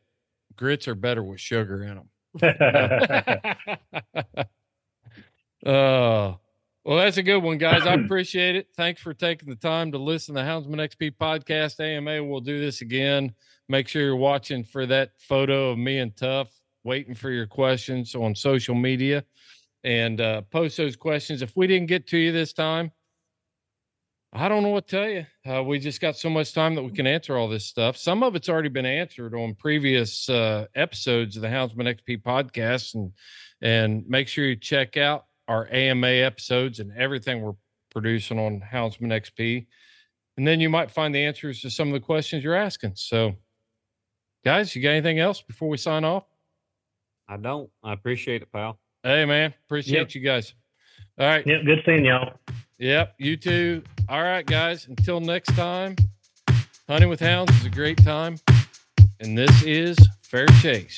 grits are better with sugar in them. Oh, well, that's a good one, guys. I appreciate it. Thanks for taking the time to listen to the Houndsman XP podcast. AMA, we'll do this again. Make sure you're watching for that photo of me and Tough, waiting for your questions on social media and uh, post those questions. If we didn't get to you this time, I don't know what to tell you. Uh, we just got so much time that we can answer all this stuff. Some of it's already been answered on previous uh, episodes of the Houndsman XP podcast, and and make sure you check out our AMA episodes and everything we're producing on Houndsman XP. And then you might find the answers to some of the questions you're asking. So, guys, you got anything else before we sign off? I don't. I appreciate it, pal. Hey, man, appreciate Yep. you guys. All right. Yep, good seeing y'all. Yep. You too. All right, guys. Until next time, hunting with hounds is a great time. And this is Fair Chase.